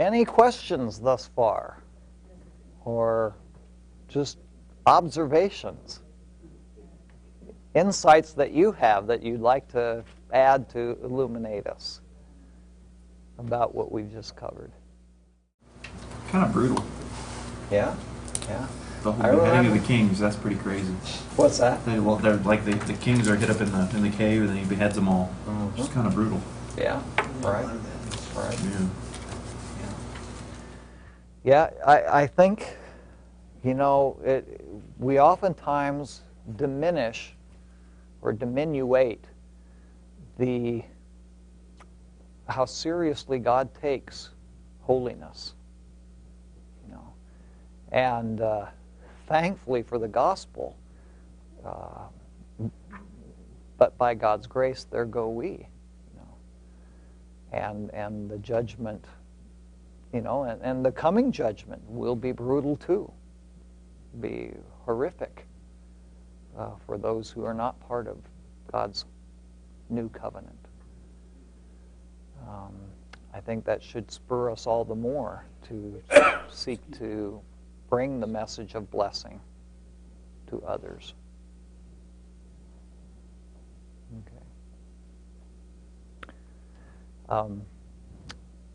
Any questions thus far? Or just observations? Insights that you have that you'd like to add to illuminate us about what we've just covered? Kind of brutal. Yeah? Yeah. The whole beheading of the kings, that's pretty crazy. What's that? They, well, they're like the, the kings are hid up in the in the cave, and then he beheads them all. Mhm. Just kind of brutal. Yeah, right. Right. Yeah. Yeah, I, I think, you know, it, we oftentimes diminish or diminuate the how seriously God takes holiness. You know, and uh, thankfully for the gospel, uh, but by God's grace, there go we. You know, and and the judgment you know, and, and the coming judgment will be brutal too, be horrific uh, for those who are not part of God's new covenant. Um, I think that should spur us all the more to seek to bring the message of blessing to others. Okay. Um,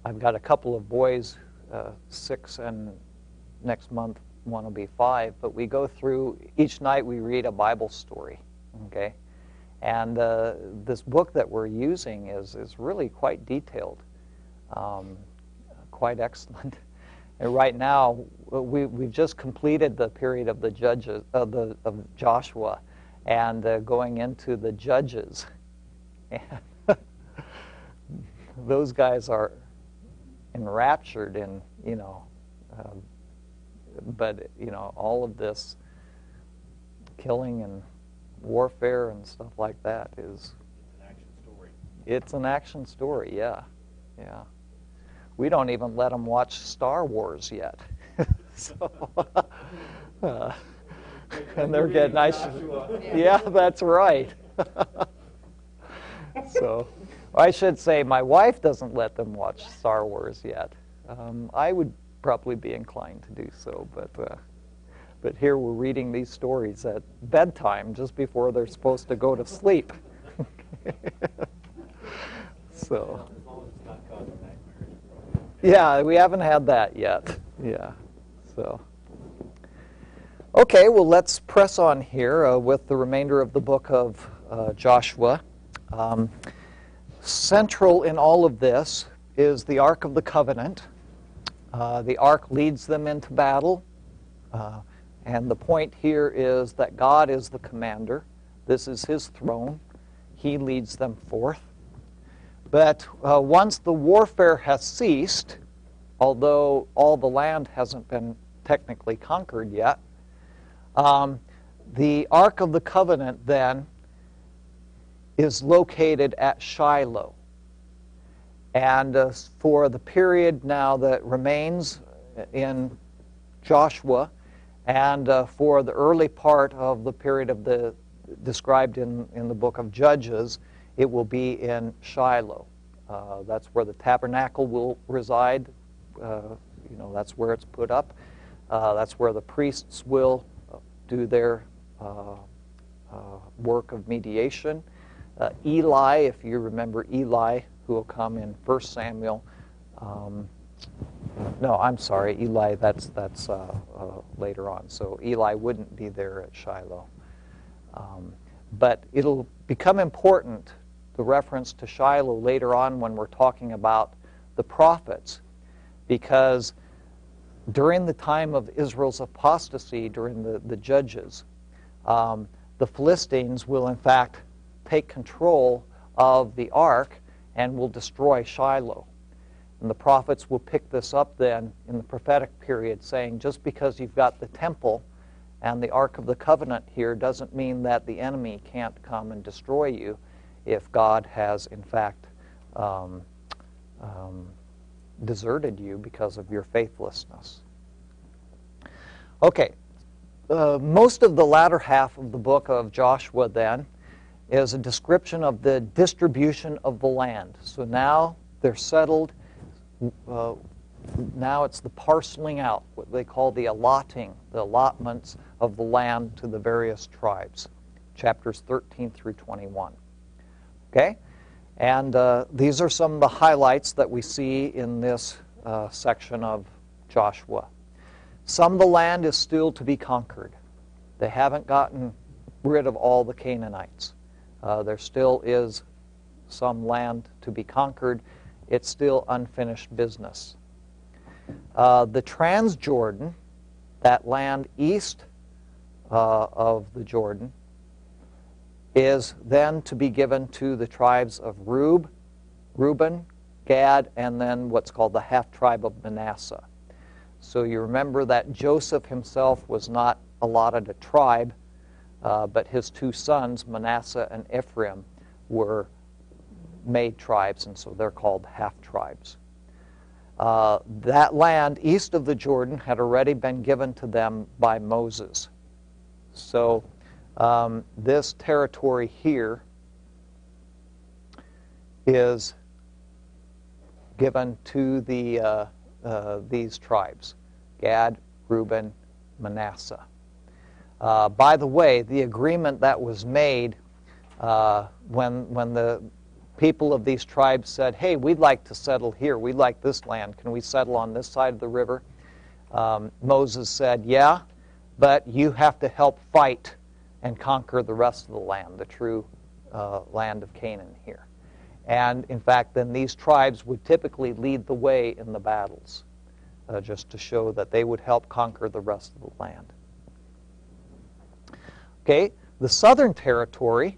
I've got a couple of boys, uh, six and next month one will be five, but we go through, each night we read a Bible story, okay? And uh, this book that we're using is, is really quite detailed, um, quite excellent. And right now, we, we've just completed the period of the judges, of, the, of Joshua, and uh, going into the judges. Those guys are enraptured in, you know, uh, but, you know, all of this killing and warfare and stuff like that is. It's an action story. It's an action story, yeah. Yeah. We don't even let them watch Star Wars yet. so, uh, and they're getting nice. Yeah, that's right. so, I should say my wife doesn't let them watch Star Wars yet. Um, I would probably be inclined to do so, but uh, but here we're reading these stories at bedtime just before they're supposed to go to sleep. so. Yeah, we haven't had that yet. Yeah, so. Okay, well, let's press on here uh, with the remainder of the book of uh, Joshua. Um, central in all of this is the Ark of the Covenant. Uh, the Ark leads them into battle. Uh, and the point here is that God is the commander. This is his throne. He leads them forth. But uh, once the warfare has ceased, although all the land hasn't been technically conquered yet, um, the Ark of the Covenant then is located at Shiloh. And uh, for the period now that remains in Joshua, and uh, for the early part of the period of the described in, in the book of Judges, it will be in Shiloh. Uh, that's where the tabernacle will reside. Uh, you know, that's where it's put up. Uh, that's where the priests will do their uh, uh, work of mediation. Uh, Eli, if you remember Eli, who will come in 1 Samuel. Um, no, I'm sorry, Eli, that's, that's uh, uh, later on. So Eli wouldn't be there at Shiloh. Um, but it'll become important, the reference to Shiloh later on when we're talking about the prophets, because during the time of Israel's apostasy, during the, the judges, um, the Philistines will in fact take control of the ark and will destroy Shiloh. And the prophets will pick this up then in the prophetic period, saying just because you've got the temple and the Ark of the Covenant here doesn't mean that the enemy can't come and destroy you if God has, in fact, um, um, deserted you because of your faithlessness. Okay, uh, most of the latter half of the book of Joshua then is a description of the distribution of the land. So now they're settled uh, now it's the parceling out, what they call the allotting, the allotments of the land to the various tribes, chapters 13 through 21. Okay? And uh, these are some of the highlights that we see in this uh, section of Joshua. Some of the land is still to be conquered. They haven't gotten rid of all the Canaanites. Uh, there still is some land to be conquered. It's still unfinished business. Uh, the Transjordan, that land east uh, of the Jordan, is then to be given to the tribes of Rub, Reuben, Gad, and then what's called the half tribe of Manasseh. So you remember that Joseph himself was not allotted a tribe, uh, but his two sons, Manasseh and Ephraim, were made tribes, and so they're called half tribes. Uh, that land east of the Jordan had already been given to them by Moses. So um, this territory here is given to the, uh, uh, these tribes Gad, Reuben, Manasseh. Uh, by the way, the agreement that was made uh, when, when the people of these tribes said, Hey, we'd like to settle here. We'd like this land. Can we settle on this side of the river? Um, Moses said, Yeah, but you have to help fight and conquer the rest of the land, the true uh, land of Canaan here. And in fact, then these tribes would typically lead the way in the battles, uh, just to show that they would help conquer the rest of the land. Okay, the southern territory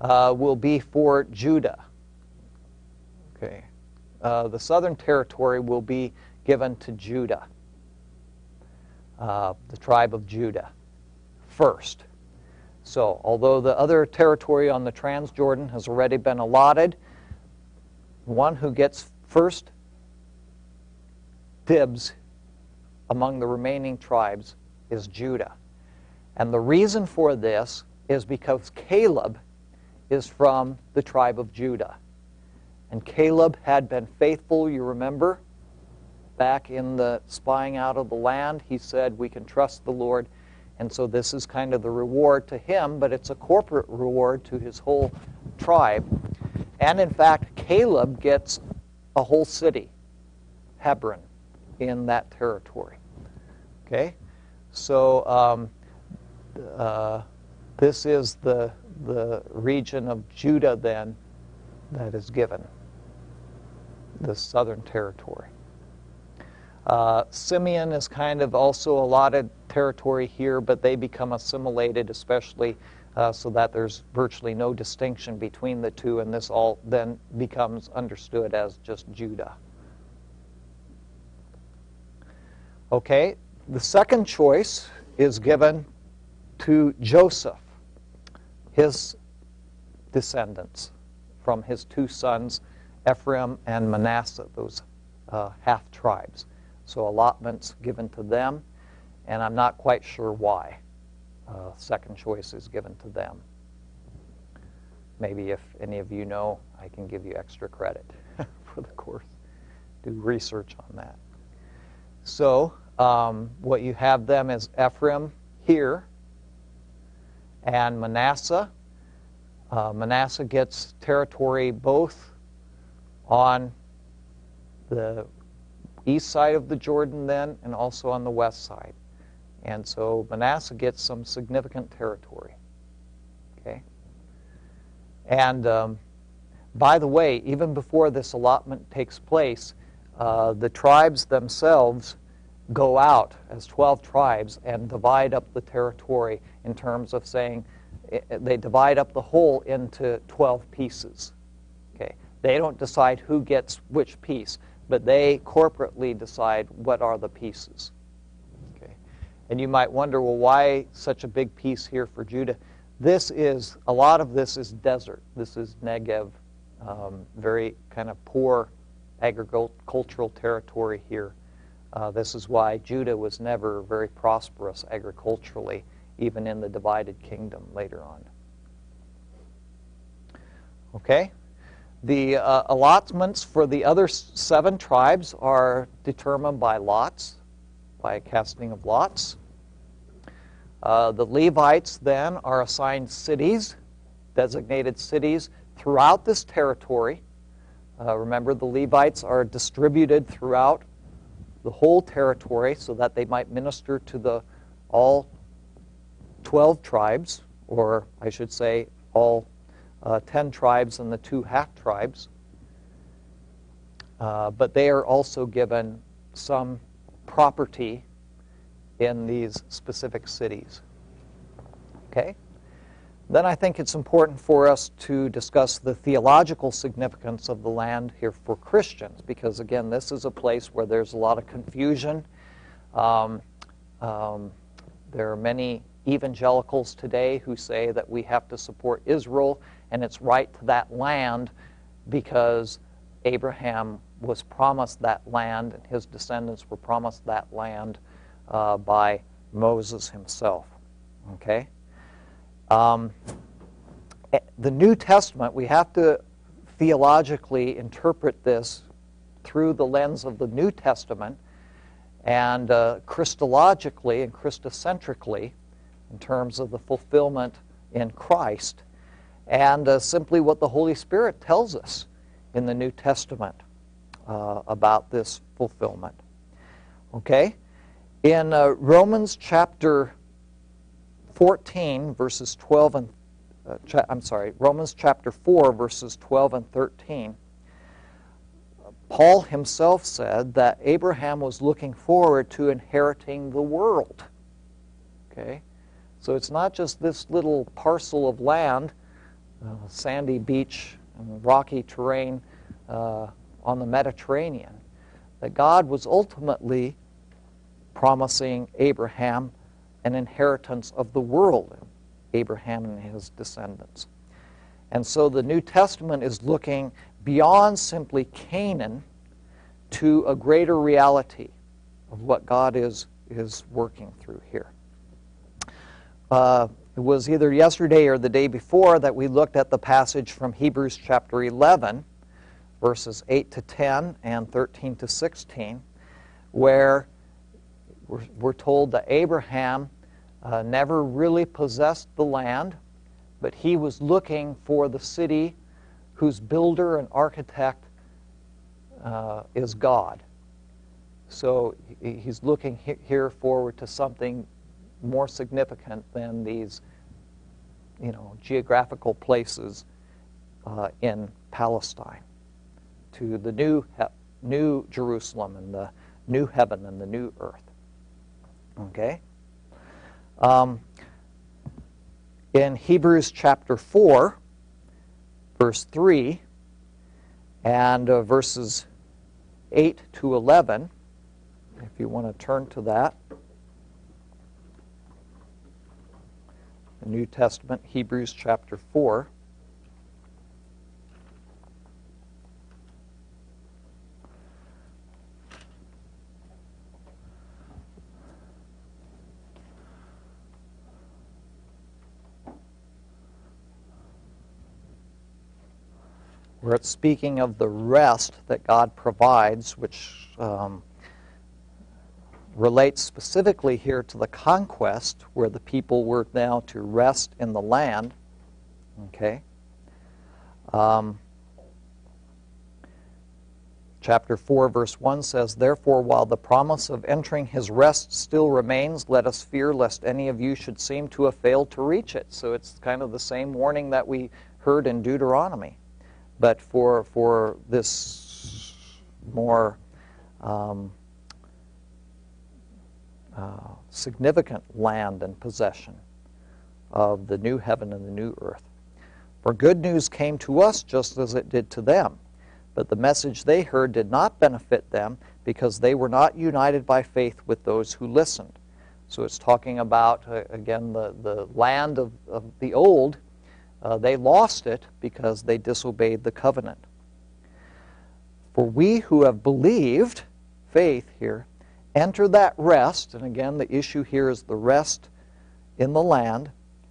uh, will be for Judah. Okay, uh, the southern territory will be given to Judah, uh, the tribe of Judah, first. So, although the other territory on the Transjordan has already been allotted, one who gets first dibs among the remaining tribes is Judah. And the reason for this is because Caleb is from the tribe of Judah. And Caleb had been faithful, you remember, back in the spying out of the land. He said, We can trust the Lord. And so this is kind of the reward to him, but it's a corporate reward to his whole tribe. And in fact, Caleb gets a whole city, Hebron, in that territory. Okay? So um, uh, this is the, the region of Judah then that is given, the southern territory. Uh, Simeon is kind of also allotted territory here, but they become assimilated, especially uh, so that there's virtually no distinction between the two, and this all then becomes understood as just Judah. Okay, the second choice is given to Joseph, his descendants from his two sons, Ephraim and Manasseh, those uh, half tribes. So allotments given to them, and I'm not quite sure why. Uh, second choice is given to them. Maybe if any of you know, I can give you extra credit for the course. Do research on that. So, um, what you have them is Ephraim here and Manasseh. Uh, Manasseh gets territory both on the east side of the Jordan then and also on the west side. And so Manasseh gets some significant territory. Okay? And um, by the way, even before this allotment takes place, uh, the tribes themselves go out as 12 tribes and divide up the territory in terms of saying eh, eh, they divide up the whole into 12 pieces. Okay? They don't decide who gets which piece but they corporately decide what are the pieces. Okay. And you might wonder, well, why such a big piece here for Judah? This is, a lot of this is desert. This is Negev, um, very kind of poor agricultural territory here. Uh, this is why Judah was never very prosperous agriculturally, even in the divided kingdom later on. Okay? The uh, allotments for the other seven tribes are determined by lots, by a casting of lots. Uh, the Levites then are assigned cities, designated cities throughout this territory. Uh, remember, the Levites are distributed throughout the whole territory so that they might minister to the all 12 tribes, or I should say, all uh, 10 tribes and the two half tribes. Uh, but they are also given some property in these specific cities. Okay? Then I think it's important for us to discuss the theological significance of the land here for Christians, because again, this is a place where there's a lot of confusion. Um, um, there are many evangelicals today who say that we have to support Israel and its right to that land because Abraham was promised that land and his descendants were promised that land uh, by Moses himself. Okay? Um, eh, the New Testament, we have to theologically interpret this through the lens of the New Testament and uh, Christologically and Christocentrically in terms of the fulfillment in Christ and uh, simply what the Holy Spirit tells us in the New Testament uh, about this fulfillment. Okay? In uh, Romans chapter 14, verses 12 and uh, I'm sorry, Romans chapter 4, verses 12 and 13, Paul himself said that Abraham was looking forward to inheriting the world. Okay? So it's not just this little parcel of land, uh, sandy beach and rocky terrain uh, on the Mediterranean, that God was ultimately promising Abraham an inheritance of the world, Abraham and his descendants. And so the New Testament is looking beyond simply Canaan to a greater reality of what God is, is working through here. Uh, it was either yesterday or the day before that we looked at the passage from Hebrews chapter 11, verses 8 to 10 and 13 to 16, where we're, we're told that Abraham uh, never really possessed the land, but he was looking for the city whose builder and architect uh, is God. So he's looking here forward to something more significant than these, you know, geographical places uh, in Palestine, to the new new Jerusalem and the new heaven and the new earth. Okay. Um, in Hebrews chapter 4, verse 3, and uh, verses 8 to 11, if you want to turn to that. The New Testament, Hebrews chapter 4. where it's speaking of the rest that God provides, which um, relates specifically here to the conquest, where the people were now to rest in the land. Okay. Um, chapter 4, verse 1 says, Therefore, while the promise of entering his rest still remains, let us fear lest any of you should seem to have failed to reach it. So it's kind of the same warning that we heard in Deuteronomy but for for this more um, uh, significant land and possession of the new heaven and the new earth. For good news came to us just as it did to them, but the message they heard did not benefit them because they were not united by faith with those who listened. So it's talking about, uh, again, the, the land of, of the old uh, they lost it because they disobeyed the covenant. For we who have believed, faith here, enter that rest, and again, the issue here is the rest in the land,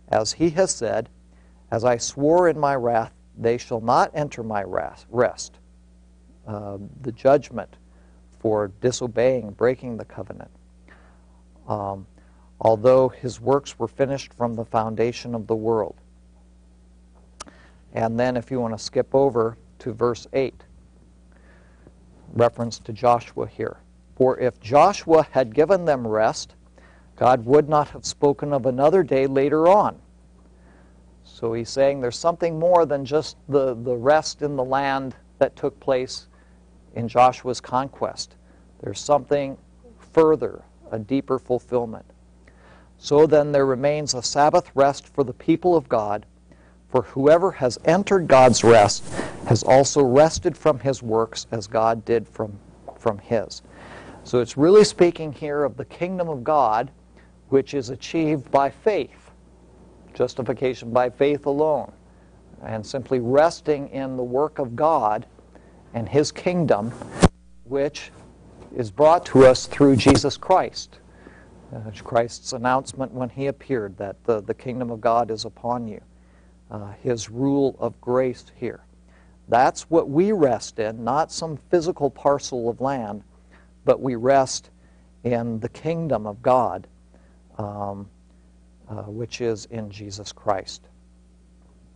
as he has said, As I swore in my wrath, they shall not enter my rest. Uh, the judgment for disobeying, breaking the covenant. Um, although his works were finished from the foundation of the world. And then, if you want to skip over to verse 8, reference to Joshua here. For if Joshua had given them rest, God would not have spoken of another day later on. So he's saying there's something more than just the, the rest in the land that took place in Joshua's conquest. There's something further, a deeper fulfillment. So then there remains a Sabbath rest for the people of God, for whoever has entered God's rest has also rested from his works as God did from, from his. So it's really speaking here of the kingdom of God, which is achieved by faith, justification by faith alone, and simply resting in the work of God and his kingdom, which is brought to us through Jesus Christ. Uh, Christ's announcement when he appeared that the, the kingdom of God is upon you, uh, his rule of grace here. That's what we rest in, not some physical parcel of land, but we rest in the kingdom of God, um, uh, which is in Jesus Christ.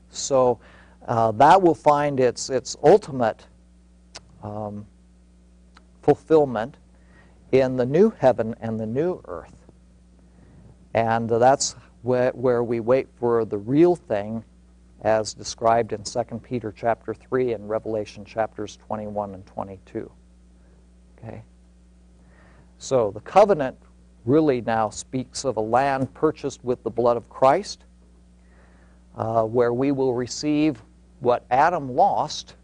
So uh, that will find its, its ultimate um, fulfillment in the new heaven and the new earth. And uh, that's where, where we wait for the real thing as described in 2 Peter chapter 3 and Revelation chapters 21 and 22. Okay? So the covenant really now speaks of a land purchased with the blood of Christ, uh, where we will receive what Adam lost,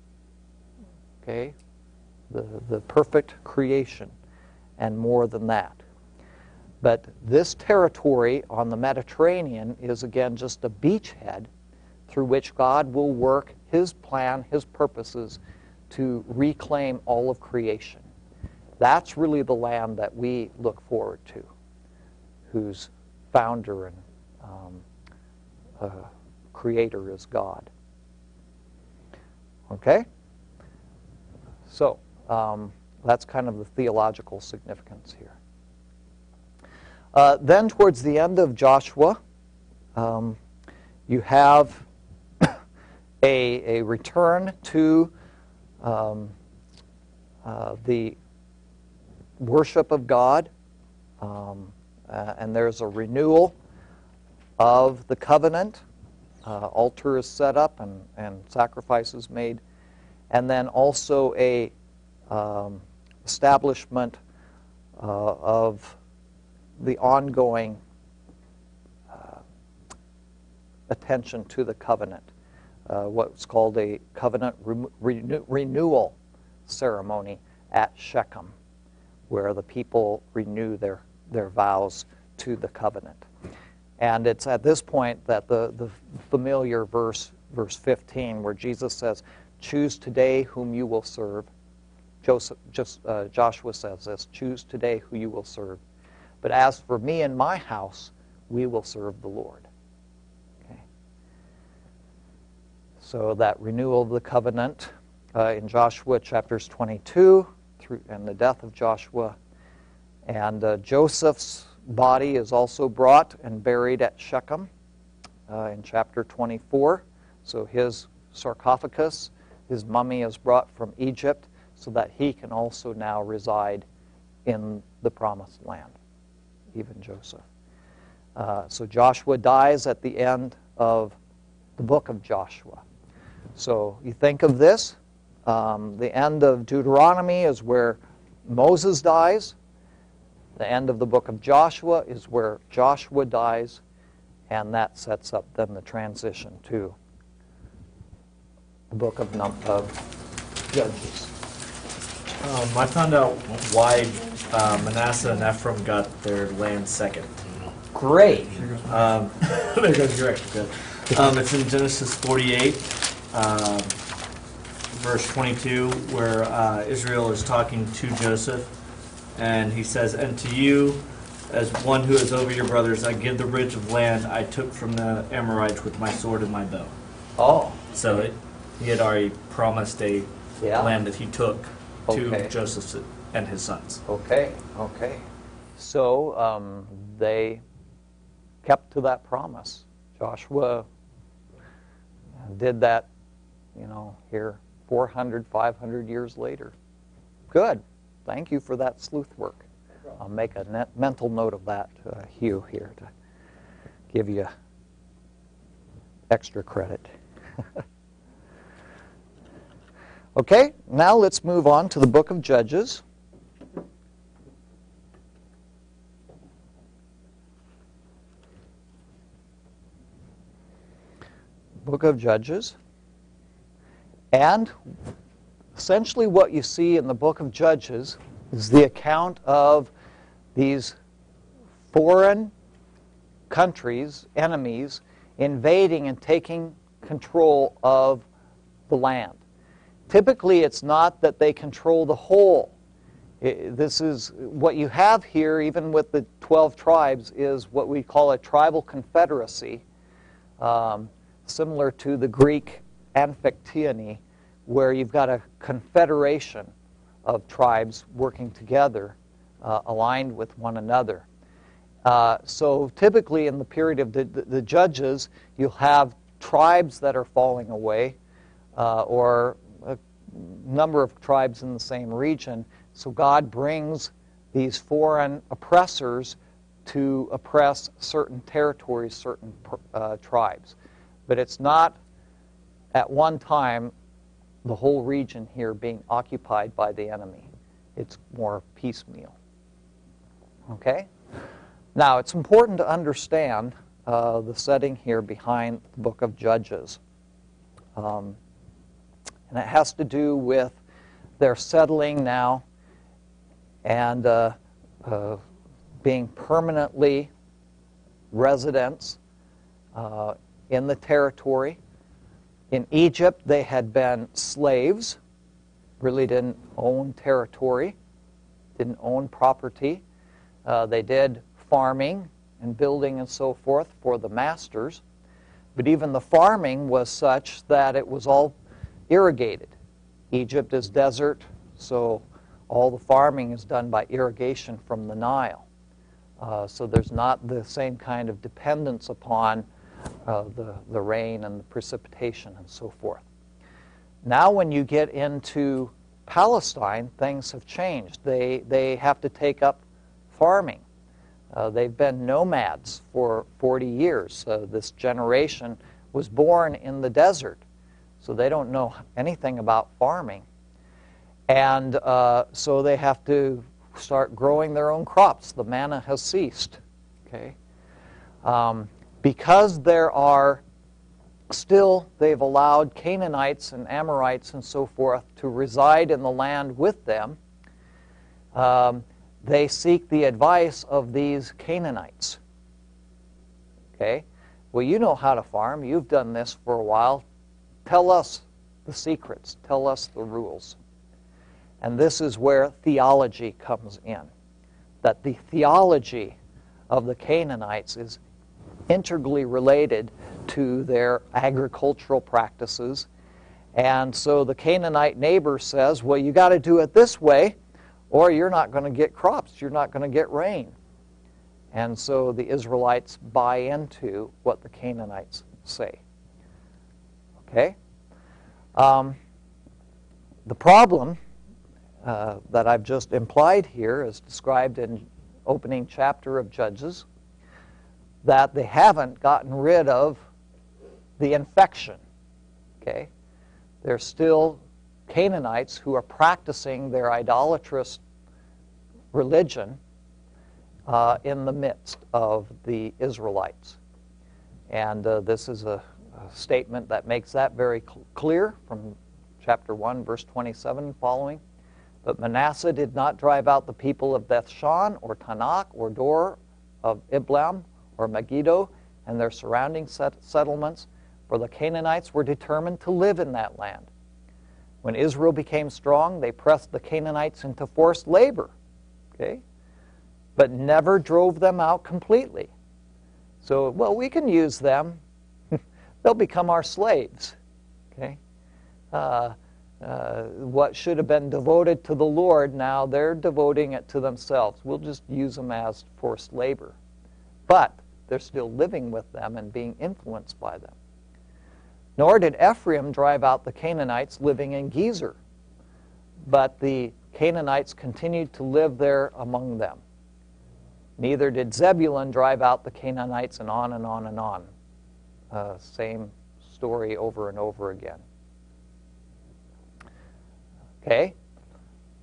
okay, the, the perfect creation, and more than that. But this territory on the Mediterranean is again just a beachhead through which God will work His plan, His purposes to reclaim all of creation. That's really the land that we look forward to, whose founder and um, uh, creator is God. Okay? So, um, that's kind of the theological significance here. Uh, then, towards the end of Joshua, um, you have a, a return to um, uh, the worship of God, um, uh, and there's a renewal of the covenant. Uh, altar is set up and, and sacrifices made, and then also a um, establishment uh, of the ongoing uh, attention to the covenant, uh, what's called a covenant re- renew- renewal ceremony at Shechem, where the people renew their, their vows to the covenant. And it's at this point that the, the familiar verse, verse 15, where Jesus says, Choose today whom you will serve. Joseph, just, uh, Joshua says this Choose today who you will serve. But as for me and my house, we will serve the Lord. Okay. So that renewal of the covenant uh, in Joshua chapters 22 through, and the death of Joshua. And uh, Joseph's body is also brought and buried at Shechem uh, in chapter 24. So his sarcophagus, his mummy is brought from Egypt so that he can also now reside in the promised land even Joseph. Uh, so Joshua dies at the end of the book of Joshua. So you think of this. Um, the end of Deuteronomy is where Moses dies. The end of the book of Joshua is where Joshua dies. And that sets up then the transition to the book of, Num- of Judges. Um, I found out why uh, Manasseh and Ephraim got their land second. Great. Um, there goes your extra good. Um, it's in Genesis 48, um, verse 22, where uh, Israel is talking to Joseph, and he says, "And to you, as one who is over your brothers, I give the ridge of land I took from the Amorites with my sword and my bow." Oh, So it, He had already promised a Yeah. land that he took to Okay. Joseph and his sons. Okay, okay. So um, they kept to that promise. Joshua did that, you know, here 400, 500 years later. Good. Thank you for that sleuth work. I'll make a net mental note of that, uh, Hugh, here to give you extra credit. okay, now let's move on to the book of Judges. book of Judges. And essentially, what you see in the book of Judges is the account of these foreign countries, enemies, invading and taking control of the land. Typically, it's not that they control the whole. This is what you have here, even with the 12 tribes, is what we call a tribal confederacy. Um, similar to the Greek amphictyony, where you've got a confederation of tribes working together, uh, aligned with one another. Uh, so typically, in the period of the, the, the judges, you'll have tribes that are falling away, uh, or a number of tribes in the same region. So God brings these foreign oppressors to oppress certain territories, certain uh, tribes. But it's not at one time the whole region here being occupied by the enemy. It's more piecemeal. Okay? Now, it's important to understand uh, the setting here behind the book of Judges. Um, and it has to do with their settling now and uh, uh, being permanently residents uh, in the territory. In Egypt, they had been slaves, really didn't own territory, didn't own property. Uh, they did farming and building and so forth for the masters. But even the farming was such that it was all irrigated. Egypt is desert, so all the farming is done by irrigation from the Nile. Uh, so there's not the same kind of dependence upon uh, the, the rain and the precipitation and so forth. Now, when you get into Palestine, things have changed. They, they have to take up farming. Uh, they've been nomads for 40 years. Uh, this generation was born in the desert, so they don't know anything about farming. And uh, so they have to start growing their own crops. The manna has ceased. Okay? Um, because there are still, they've allowed Canaanites and Amorites and so forth to reside in the land with them. Um, they seek the advice of these Canaanites. Okay? Well, you know how to farm. You've done this for a while. Tell us the secrets. Tell us the rules. And this is where theology comes in. That the theology of the Canaanites is integrally related to their agricultural practices. And so the Canaanite neighbor says, Well, you got to do it this way, or you're not going to get crops, you're not going to get rain. And so the Israelites buy into what the Canaanites say. Okay? Um, the problem uh, that I've just implied here is described in opening chapter of Judges that they haven't gotten rid of the infection. Okay? They're still Canaanites who are practicing their idolatrous religion uh, in the midst of the Israelites. And uh, this is a, a, statement that makes that very cl- clear from chapter 1, verse 27 following. But Manasseh did not drive out the people of Bethshan or Taanach or Dor of Ibleam or Megiddo and their surrounding set- settlements, for the Canaanites were determined to live in that land. When Israel became strong, they pressed the Canaanites into forced labor, okay, but never drove them out completely. So, well, we can use them. They'll become our slaves, okay? uh, uh, what should have been devoted to the Lord, now they're devoting it to themselves. We'll just use them as forced labor. But they're still living with them and being influenced by them. Nor did Ephraim drive out the Canaanites living in Gezer, but the Canaanites continued to live there among them. Neither did Zebulun drive out the Canaanites, and on and on and on. Uh, same story over and over again. Okay?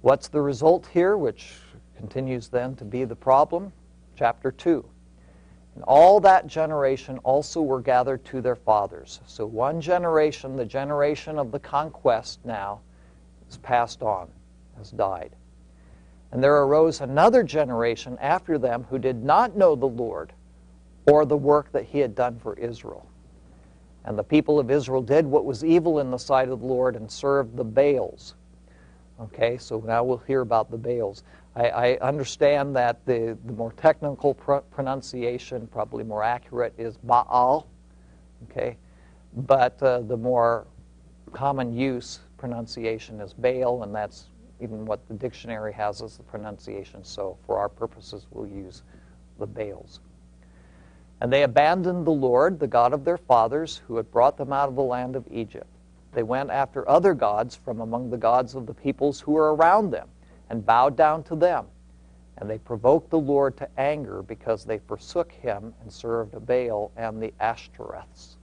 What's the result here, which continues then to be the problem? Chapter 2. And all that generation also were gathered to their fathers. So one generation, the generation of the conquest now, is passed on, has died. And there arose another generation after them who did not know the Lord or the work that he had done for Israel. And the people of Israel did what was evil in the sight of the Lord and served the Baals. Okay, so now we'll hear about the Baals. I, I understand that the, the more technical pr- pronunciation, probably more accurate, is Baal. Okay, but uh, the more common use pronunciation is Baal, and that's even what the dictionary has as the pronunciation. So for our purposes, we'll use the Baals. And they abandoned the Lord, the God of their fathers, who had brought them out of the land of Egypt. They went after other gods from among the gods of the peoples who were around them, and bowed down to them. And they provoked the Lord to anger because they forsook him and served Baal and the Ashtoreths.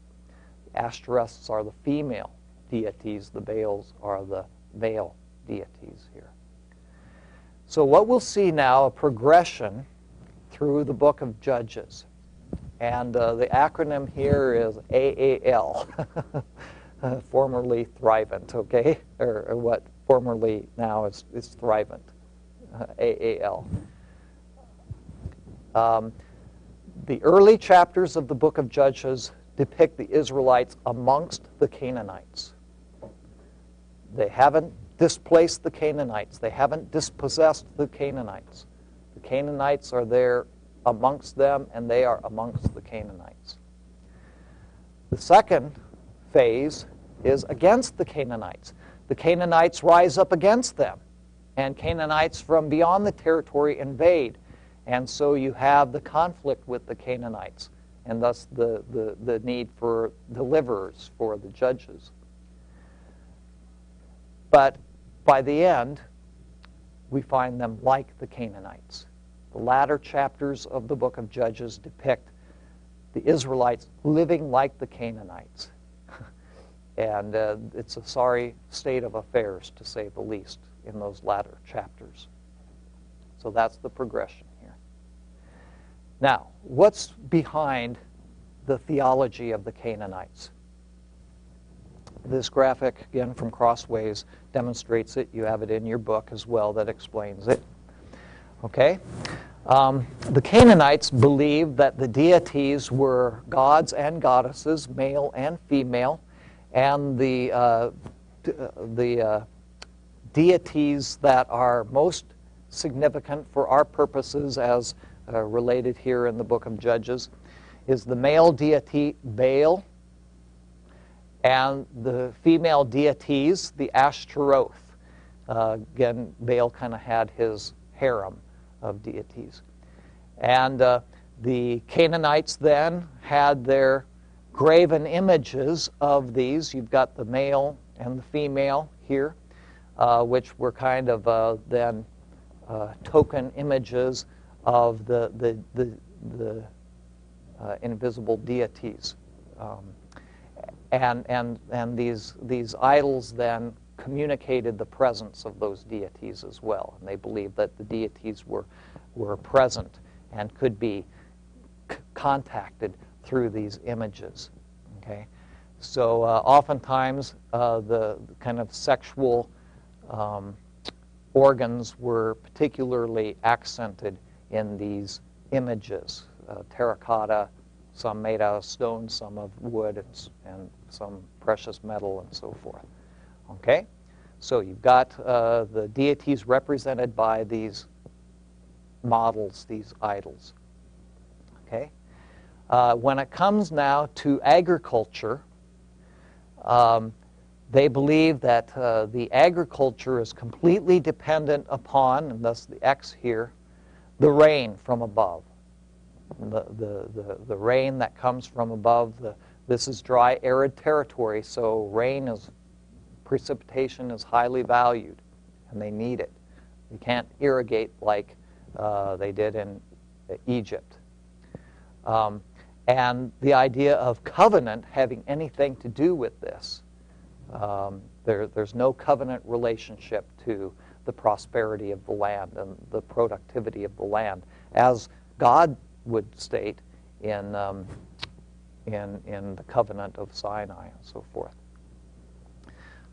The Ashtoreths are the female deities, the Baals are the male deities here. So, what we'll see now a progression through the book of Judges. And uh, the acronym here is AAL, formerly Thrivent, okay? Or, or, what formerly now is, is Thrivent, uh, AAL. Um, the early chapters of the book of Judges depict the Israelites amongst the Canaanites. They haven't displaced the Canaanites, they haven't dispossessed the Canaanites. The Canaanites are there amongst them, and they are amongst the Canaanites. The second phase is against the Canaanites. The Canaanites rise up against them, and Canaanites from beyond the territory invade. And so you have the conflict with the Canaanites, and thus the, the, the need for deliverers, for the judges. But by the end, we find them like the Canaanites. The latter chapters of the book of Judges depict the Israelites living like the Canaanites. And uh, it's a sorry state of affairs, to say the least, in those latter chapters. So that's the progression here. Now, what's behind the theology of the Canaanites? This graphic, again from Crossways, demonstrates it. You have it in your book as well that explains it. Okay? Um, the Canaanites believed that the deities were gods and goddesses, male and female, and the, uh, uh, the uh, deities that are most significant for our purposes, as uh, related here in the book of Judges, is the male deity Baal and the female deities, the Ashtaroth. Uh, again, Baal kind of had his harem of deities. And uh, the Canaanites then had their graven images of these. You've got the male and the female here, uh, which were kind of uh, then uh, token images of the, the, the, the uh, invisible deities. Um, and and, and these, these idols then communicated the presence of those deities as well. And they believed that the deities were, were present and could be c- contacted through these images. Okay? So uh, oftentimes uh, the kind of sexual um, organs were particularly accented in these images. Uh, terracotta, some made out of stone, some of wood, and, and some precious metal, and so forth. Okay? So you've got uh, the deities represented by these models, these idols. Uh, when it comes now to agriculture, um, they believe that uh, the agriculture is completely dependent upon, and thus the X here, the rain from above. The, the, the, the rain that comes from above. The, this is dry, arid territory, so rain is, precipitation is highly valued, and they need it. You can't irrigate like uh, they did in Egypt. Um, and the idea of covenant having anything to do with this. Um, there, there's no covenant relationship to the prosperity of the land and the productivity of the land, as God would state in, um, in, in the covenant of Sinai and so forth.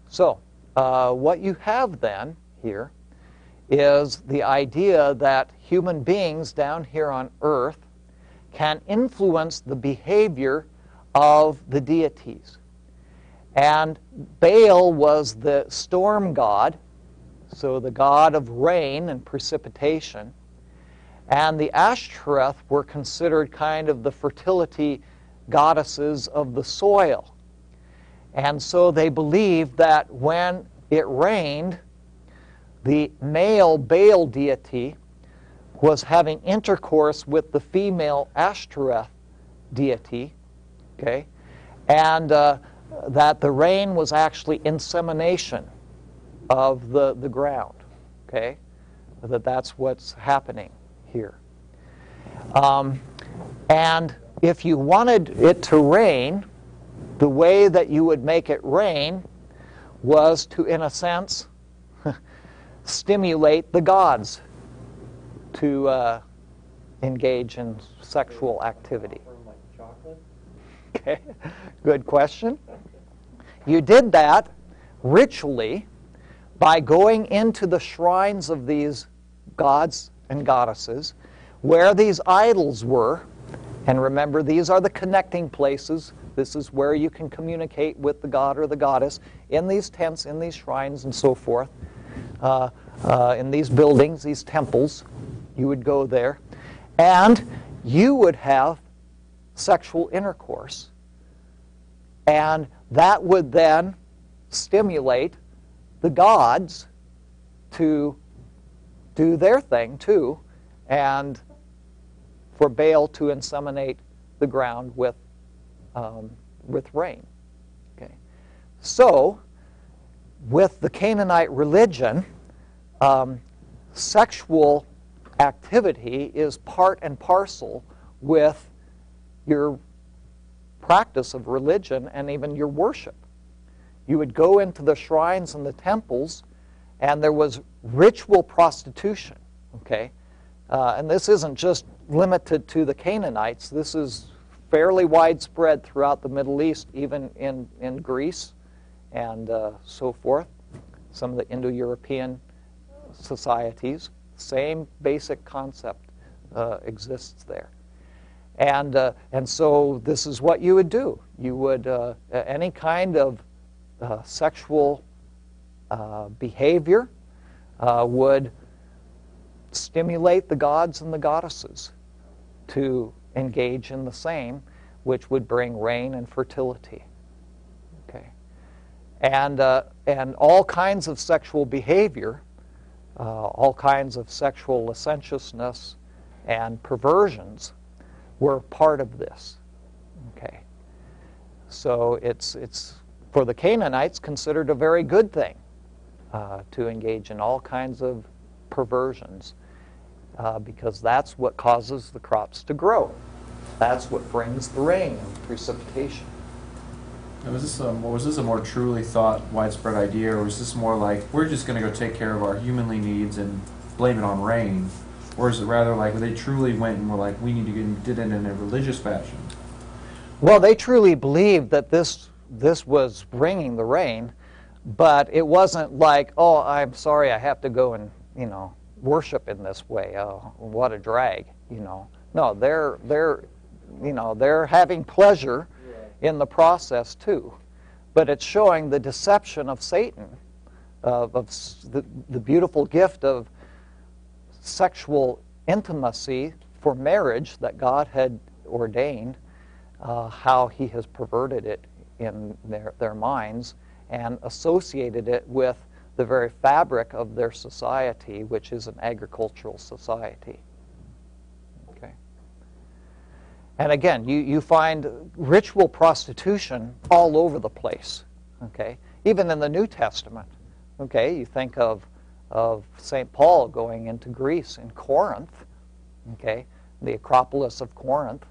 So, uh, what you have then here is the idea that human beings down here on earth can influence the behavior of the deities. And Baal was the storm god, so the god of rain and precipitation. And the Ashtoreth were considered kind of the fertility goddesses of the soil. And so they believed that when it rained, the male Baal deity was having intercourse with the female Ashtoreth deity, okay, and uh, that the rain was actually insemination of the, the ground, okay, that that's what's happening here. Um, and if you wanted it to rain, the way that you would make it rain was to, in a sense, stimulate the gods to uh, engage in sexual activity? Okay, good question. You did that ritually by going into the shrines of these gods and goddesses where these idols were. And remember, these are the connecting places. This is where you can communicate with the god or the goddess in these tents, in these shrines, and so forth, uh, uh, in these buildings, these temples. You would go there, and you would have sexual intercourse. And that would then stimulate the gods to do their thing too, and for Baal to inseminate the ground with, um, with rain. Okay. So, with the Canaanite religion, um, sexual activity is part and parcel with your practice of religion and even your worship. You would go into the shrines and the temples, and there was ritual prostitution. Okay, uh, and this isn't just limited to the Canaanites. This is fairly widespread throughout the Middle East, even in in Greece, and uh, so forth. Some of the Indo-European societies. Same basic concept uh, exists there. And, uh, and so this is what you would do. You would, uh, any kind of uh, sexual uh, behavior uh, would stimulate the gods and the goddesses to engage in the same, which would bring rain and fertility. Okay. And, and all kinds of sexual behavior uh, all kinds of sexual licentiousness and perversions were part of this. Okay. So it's, it's for the Canaanites considered a very good thing uh, to engage in all kinds of perversions uh, because that's what causes the crops to grow. That's what brings the rain and precipitation. Was this a, was this a more truly thought widespread idea, or was this more like we're just going to go take care of our humanly needs and blame it on rain, or is it rather like they truly went and were like we need to get, did it in a religious fashion? Well, they truly believed that this this was bringing the rain, but it wasn't like oh I'm sorry I have to go and you know worship in this way. Oh, what a drag, you know. No, they're they're you know they're having pleasure in the process too. But it's showing the deception of Satan, of, the, the beautiful gift of sexual intimacy for marriage that God had ordained, uh, how he has perverted it in their, their minds and associated it with the very fabric of their society, which is an agricultural society. Okay. And again, you, you find ritual prostitution all over the place. Okay. Even in the New Testament. Okay. You think of, of St. Paul going into Greece in Corinth. Okay. The Acropolis of Corinth.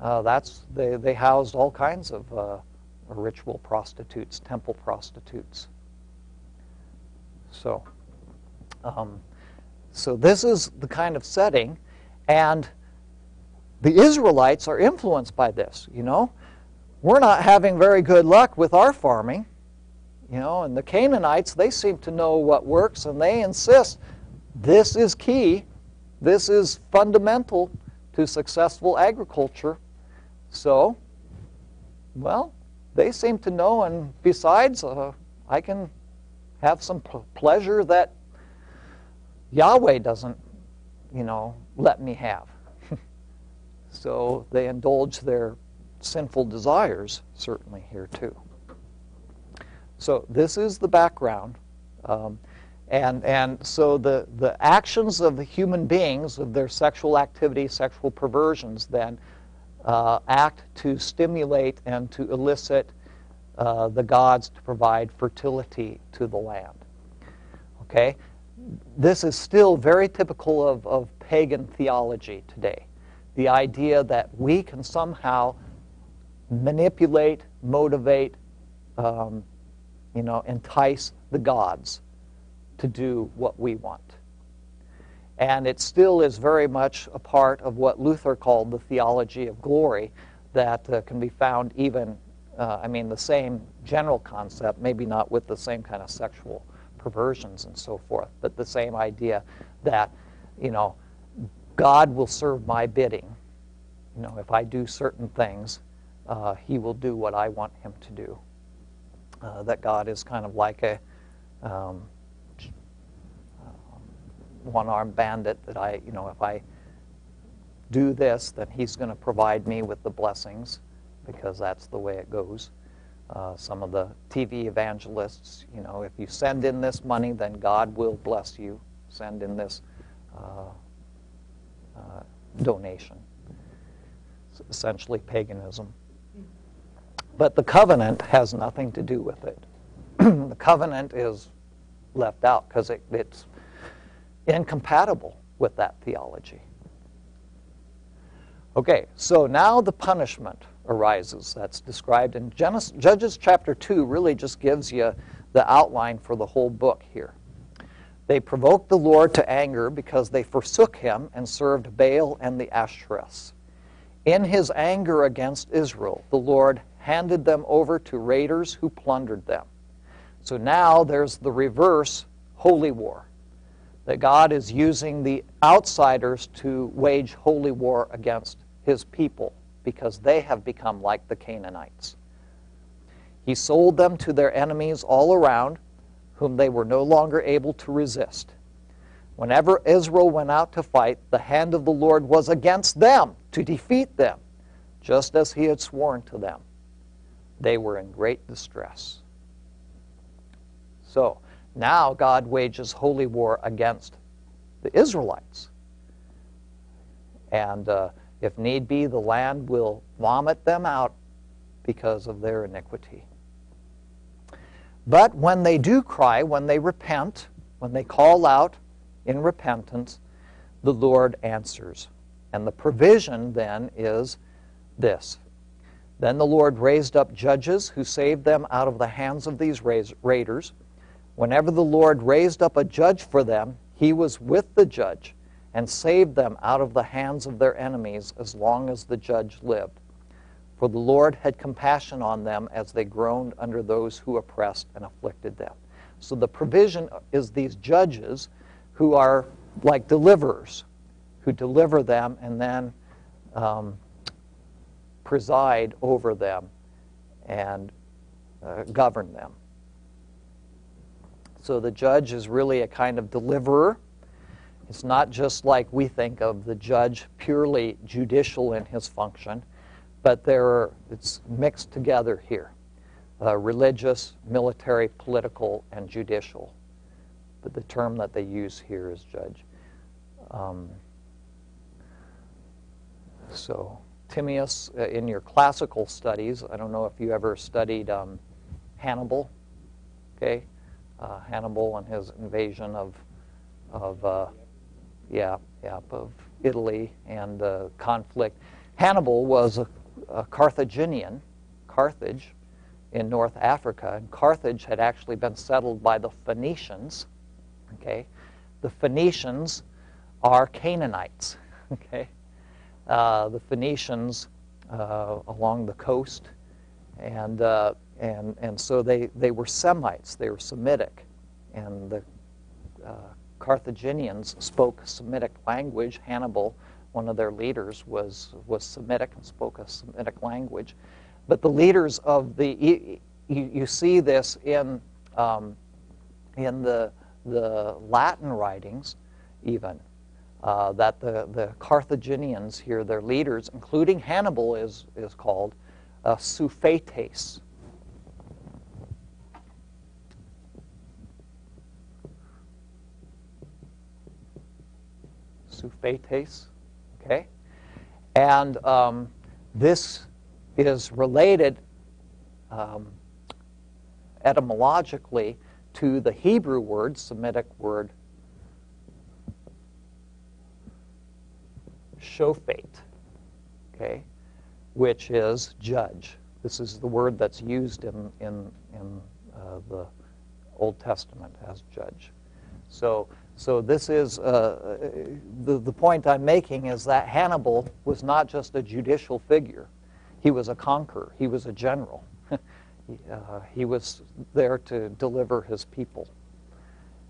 Uh, that's they, they housed all kinds of uh, ritual prostitutes, temple prostitutes. So, um, so this is the kind of setting, and the Israelites are influenced by this. You know, we're not having very good luck with our farming. You know, and the Canaanites they seem to know what works, and they insist this is key, this is fundamental to successful agriculture. So, well, they seem to know, and besides, uh, I can have some p- pleasure that Yahweh doesn't, you know, let me have. So they indulge their sinful desires, certainly here too. So this is the background. Um, and, and so the, the actions of the human beings, of their sexual activity, sexual perversions, then uh, act to stimulate and to elicit uh, the gods to provide fertility to the land. Okay? This is still very typical of, of pagan theology today. The idea that we can somehow manipulate, motivate, um, you know, entice the gods to do what we want. And it still is very much a part of what Luther called the theology of glory that uh, can be found even uh, I mean, the same general concept, maybe not with the same kind of sexual perversions and so forth, but the same idea that, you know, God will serve my bidding. You know, if I do certain things, uh, He will do what I want Him to do. Uh, that God is kind of like a um, one-armed bandit. That I, you know, if I do this, then He's going to provide me with the blessings because that's the way it goes. Uh, some of the TV evangelists, you know, if you send in this money, then God will bless you. Send in this uh, uh, donation. It's essentially paganism. But the covenant has nothing to do with it. the covenant is left out because it, it's incompatible with that theology. Okay, so now the punishment arises. That's described in Genesis, Judges chapter 2, really just gives you the outline for the whole book here. They provoked the Lord to anger because they forsook him and served Baal and the Ashtoreths. In his anger against Israel, the Lord handed them over to raiders who plundered them. So now there's the reverse holy war. That God is using the outsiders to wage holy war against his people because they have become like the Canaanites. He sold them to their enemies all around, whom they were no longer able to resist. Whenever Israel went out to fight, the hand of the Lord was against them to defeat them, just as he had sworn to them. They were in great distress. So, now God wages holy war against the Israelites. And uh, if need be, the land will vomit them out because of their iniquity. But when they do cry, when they repent, when they call out in repentance, the Lord answers. And the provision then is this. Then the Lord raised up judges who saved them out of the hands of these raiders. Whenever the Lord raised up a judge for them, he was with the judge and saved them out of the hands of their enemies as long as the judge lived. For the Lord had compassion on them as they groaned under those who oppressed and afflicted them. So the provision is these judges who are like deliverers, who deliver them and then um, preside over them and uh, govern them. So the judge is really a kind of deliverer it's not just like we think of the judge purely judicial in his function, but there are, it's mixed together here. uh, religious, military, political, and judicial. But the term that they use here is judge. Um, so, Timaeus, uh, in your classical studies, I don't know if you ever studied um, Hannibal, okay? Uh, Hannibal and his invasion of, of uh, yeah, yeah, of Italy and the conflict. Hannibal was a, a Carthaginian, Carthage, in North Africa, and Carthage had actually been settled by the Phoenicians. Okay, the Phoenicians are Canaanites. Okay, uh, the Phoenicians uh, along the coast, and uh, and and so they they were Semites. They were Semitic, and the uh, Carthaginians spoke Semitic language. Hannibal, one of their leaders, was was Semitic and spoke a Semitic language. But the leaders of the you, you see this in um, in the the Latin writings, even uh, that the the Carthaginians here, their leaders, including Hannibal, is is called uh, Sufetes. Sufetes, okay, and um, this is related um, etymologically to the Hebrew word, Semitic word, shofet, okay, which is judge. This is the word that's used in, in, in uh, the Old Testament as judge. So, so this is uh, the, the point I'm making is that Hannibal was not just a judicial figure. He was a conqueror. He was a general. uh, he was there to deliver his people.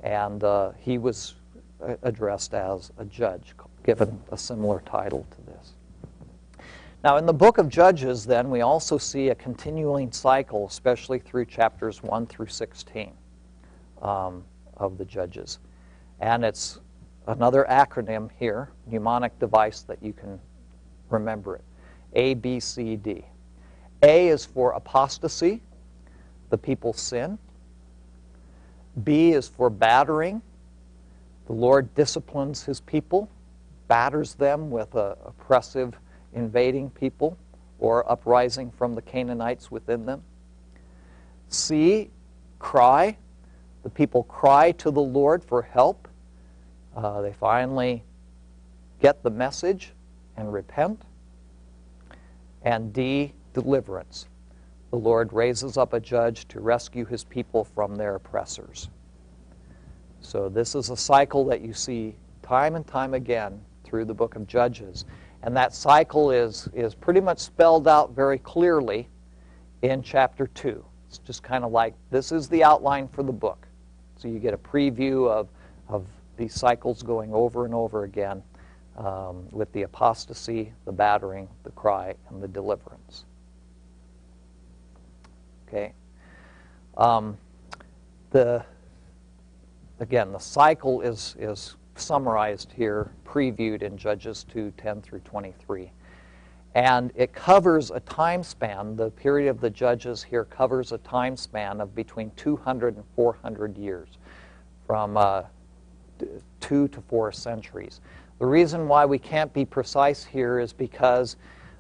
And uh, he was uh, addressed as a judge, given a similar title to this. Now, in the book of Judges, then, we also see a continuing cycle, especially through chapters 1 through 16 um, of the Judges. And it's another acronym here, mnemonic device that you can remember it. A, B, C, D. A is for apostasy, the people sin. B is for battering. The Lord disciplines his people, batters them with a oppressive invading people or uprising from the Canaanites within them. C, cry. The people cry to the Lord for help. Uh, they finally get the message and repent. And D, deliverance. The Lord raises up a judge to rescue his people from their oppressors. So, this is a cycle that you see time and time again through the book of Judges. And that cycle is, is pretty much spelled out very clearly in chapter 2. It's just kind of like this is the outline for the book. So, you get a preview of, of these cycles going over and over again um, with the apostasy, the battering, the cry, and the deliverance. Okay. Um, the again, the cycle is is summarized here, previewed in Judges 2, 10 through 23. And it covers a time span, the period of the judges here covers a time span of between 200 and 400 years, from uh, two to four centuries. The reason why we can't be precise here is because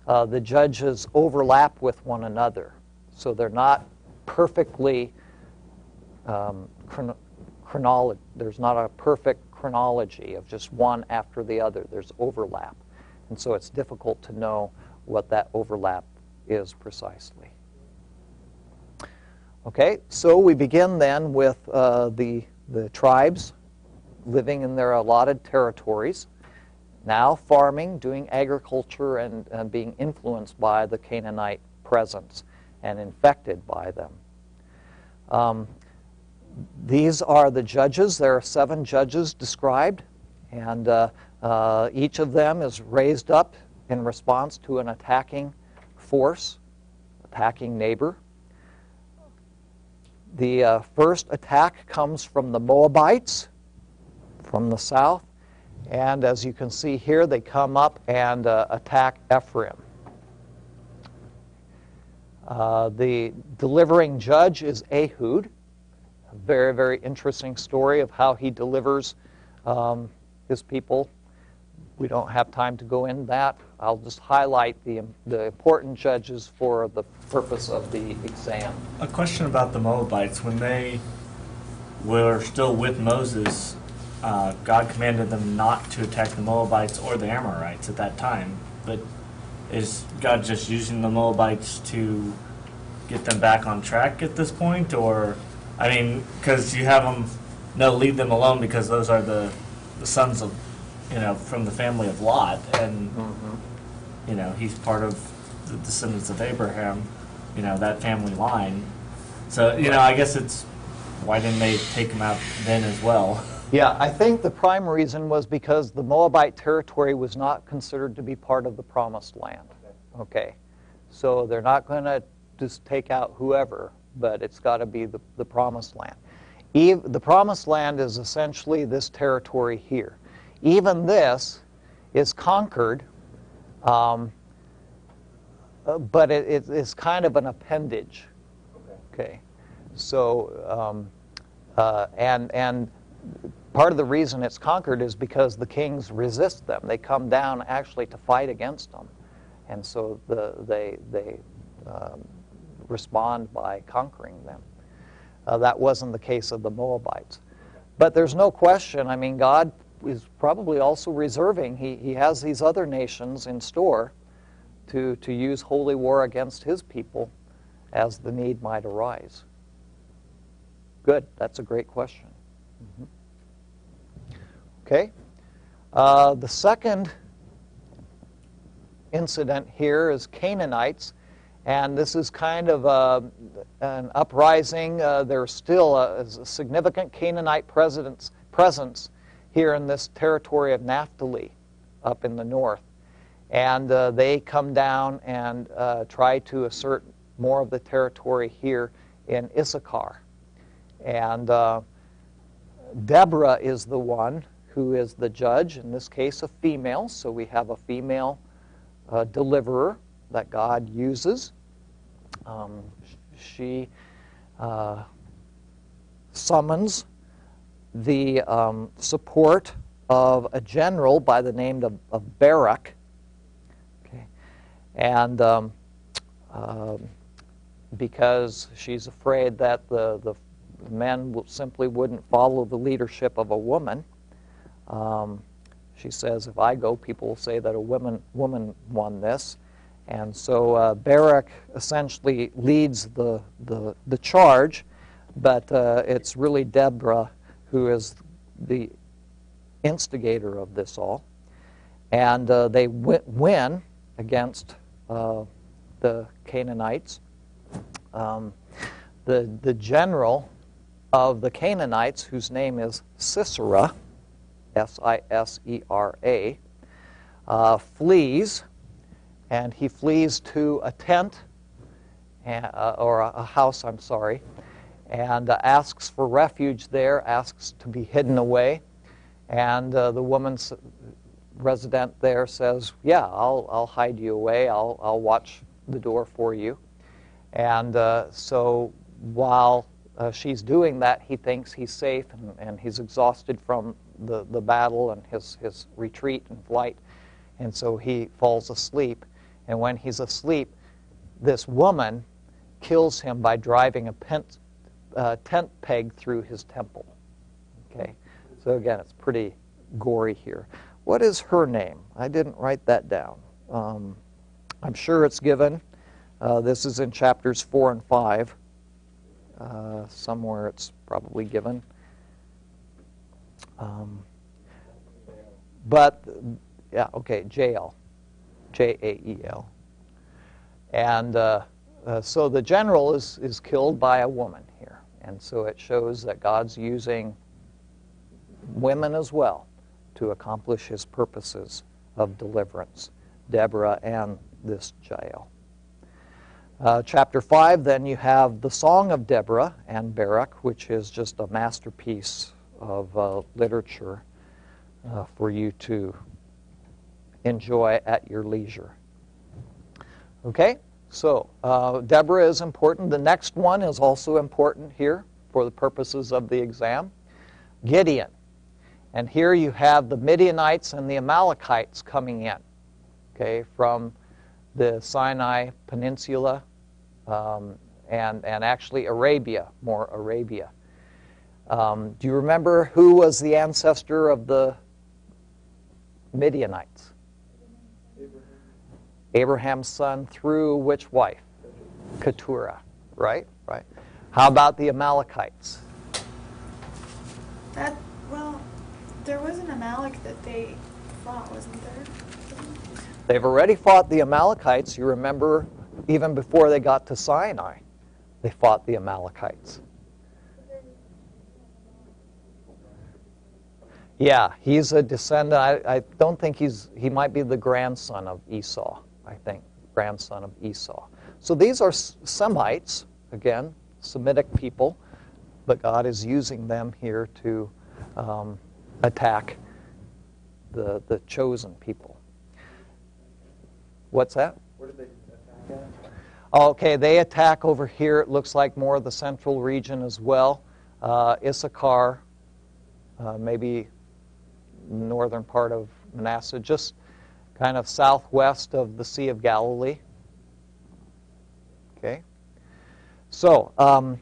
uh, the judges overlap with one another. So they're not perfectly um, chron- chronology. There's not a perfect chronology of just one after the other. There's overlap. And so it's difficult to know what that overlap is precisely. Okay, so we begin then with uh, the, the tribes living in their allotted territories now farming, doing agriculture, and, and being influenced by the Canaanite presence and infected by them. Um, these are the judges. There are seven judges described, and uh, uh, each of them is raised up in response to an attacking force, attacking neighbor. The uh, first attack comes from the Moabites from the south. And as you can see here, they come up and uh, attack Ephraim. Uh, the delivering judge is Ehud. A very, very interesting story of how he delivers um, his people. We don't have time to go in that. I'll just highlight the, the important judges for the purpose of the exam. A question about the Moabites. When they were still with Moses, uh, God commanded them not to attack the Moabites or the Amorites at that time. But is God just using the Moabites to get them back on track at this point? Or, I mean, because you have them, no, leave them alone because those are the, the sons of, you know, from the family of Lot. And, you know, he's part of the descendants of Abraham, you know, that family line. So, you know, I guess it's why didn't they take him out then as well? Yeah, I think the prime reason was because the Moabite territory was not considered to be part of the promised land. Okay. So they're not going to just take out whoever, but it's got to be the, the promised land. Eve, the promised land is essentially this territory here. Even this is conquered, um, uh, but it, it, it's kind of an appendage. Okay. So, um, uh, and, and part of the reason it's conquered is because the kings resist them. They come down actually to fight against them. And so the, they, they um, respond by conquering them. Uh, that wasn't the case of the Moabites. But there's no question, I mean, God is probably also reserving, he, he has these other nations in store to, to use holy war against his people as the need might arise. Good, that's a great question. Mm-hmm. Okay. Uh, the second incident here is Canaanites, and this is kind of a, an uprising. Uh, there's still a, a, significant Canaanite presence, presence here in this territory of Naphtali up in the north. And uh, they come down and uh, try to assert more of the territory here in Issachar. And uh, Deborah is the one who is the judge, in this case, a female. So we have a female uh, deliverer that God uses. Um, she uh, summons the um, support of a general by the name of, of Barak. Okay. And um, uh, because she's afraid that the, the men simply wouldn't follow the leadership of a woman. Um, she says, if I go, people will say that a woman, woman won this. And so uh, Barak essentially leads the, the, the charge, but uh, it's really Deborah who is the instigator of this all. And uh, they w- win against uh, the Canaanites. Um, the, the general of the Canaanites, whose name is Sisera, S I S E R A, uh, flees, and he flees to a tent, uh, or a, a, house, I'm sorry, and uh, asks for refuge there, asks to be hidden away. And uh, the woman resident there says, Yeah, I'll, I'll hide you away, I'll, I'll watch the door for you. And uh, so while uh, she's doing that, he thinks he's safe and, and he's exhausted from the, the battle and his, his retreat and flight. And so he falls asleep. And when he's asleep, this woman kills him by driving a pent, uh, tent peg through his temple. Okay? So again, it's pretty gory here. What is her name? I didn't write that down. Um, I'm sure it's given. Uh, this is in chapters 4 and 5. Uh, somewhere it's probably given. Um, but, yeah, okay, Jael. J A E L. And uh, uh, so the general is, is killed by a woman here. And so it shows that God's using women as well to accomplish his purposes of deliverance, Deborah and this Jael. Uh, chapter 5, then you have the Song of Deborah and Barak, which is just a masterpiece of uh, literature uh, for you to enjoy at your leisure. Okay, So, uh, Deborah is important. The next one is also important here for the purposes of the exam Gideon. And here you have the Midianites and the Amalekites coming in, okay, from the Sinai Peninsula um, and, and actually Arabia, more Arabia. Um, do you remember who was the ancestor of the Midianites? Abraham's son through which wife? Keturah, right? Right. How about the Amalekites? That well, there was an Amalek that they fought, wasn't there? They've already fought the Amalekites. You remember, even before they got to Sinai, they fought the Amalekites. Yeah, he's a descendant. I, I don't think he's, he might be the grandson of Esau, I think, grandson of Esau. So these are Semites, again, Semitic people, but God is using them here to um, attack the, the chosen people. What's that? Where did they attack at? Okay, they attack over here. It looks like more of the central region as well. Uh, Issachar, uh, maybe northern part of Manasseh, just kind of southwest of the Sea of Galilee. Okay? So, um,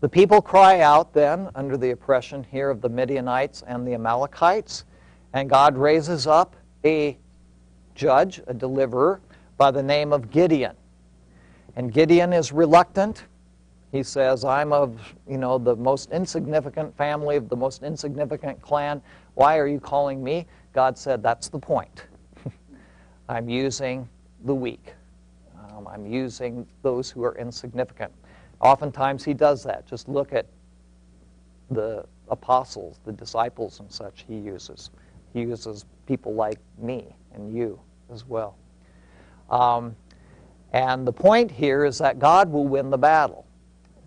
the people cry out then under the oppression here of the Midianites and the Amalekites, and God raises up a judge, a deliverer, by the name of Gideon. And Gideon is reluctant. He says, I'm of, you know, the most insignificant family, of the most insignificant clan. Why are you calling me? God said, That's the point. I'm using the weak. Um, I'm using those who are insignificant. Oftentimes he does that. Just look at the apostles, the disciples, and such he uses. He uses people like me and you as well. Um, and the point here is that God will win the battle.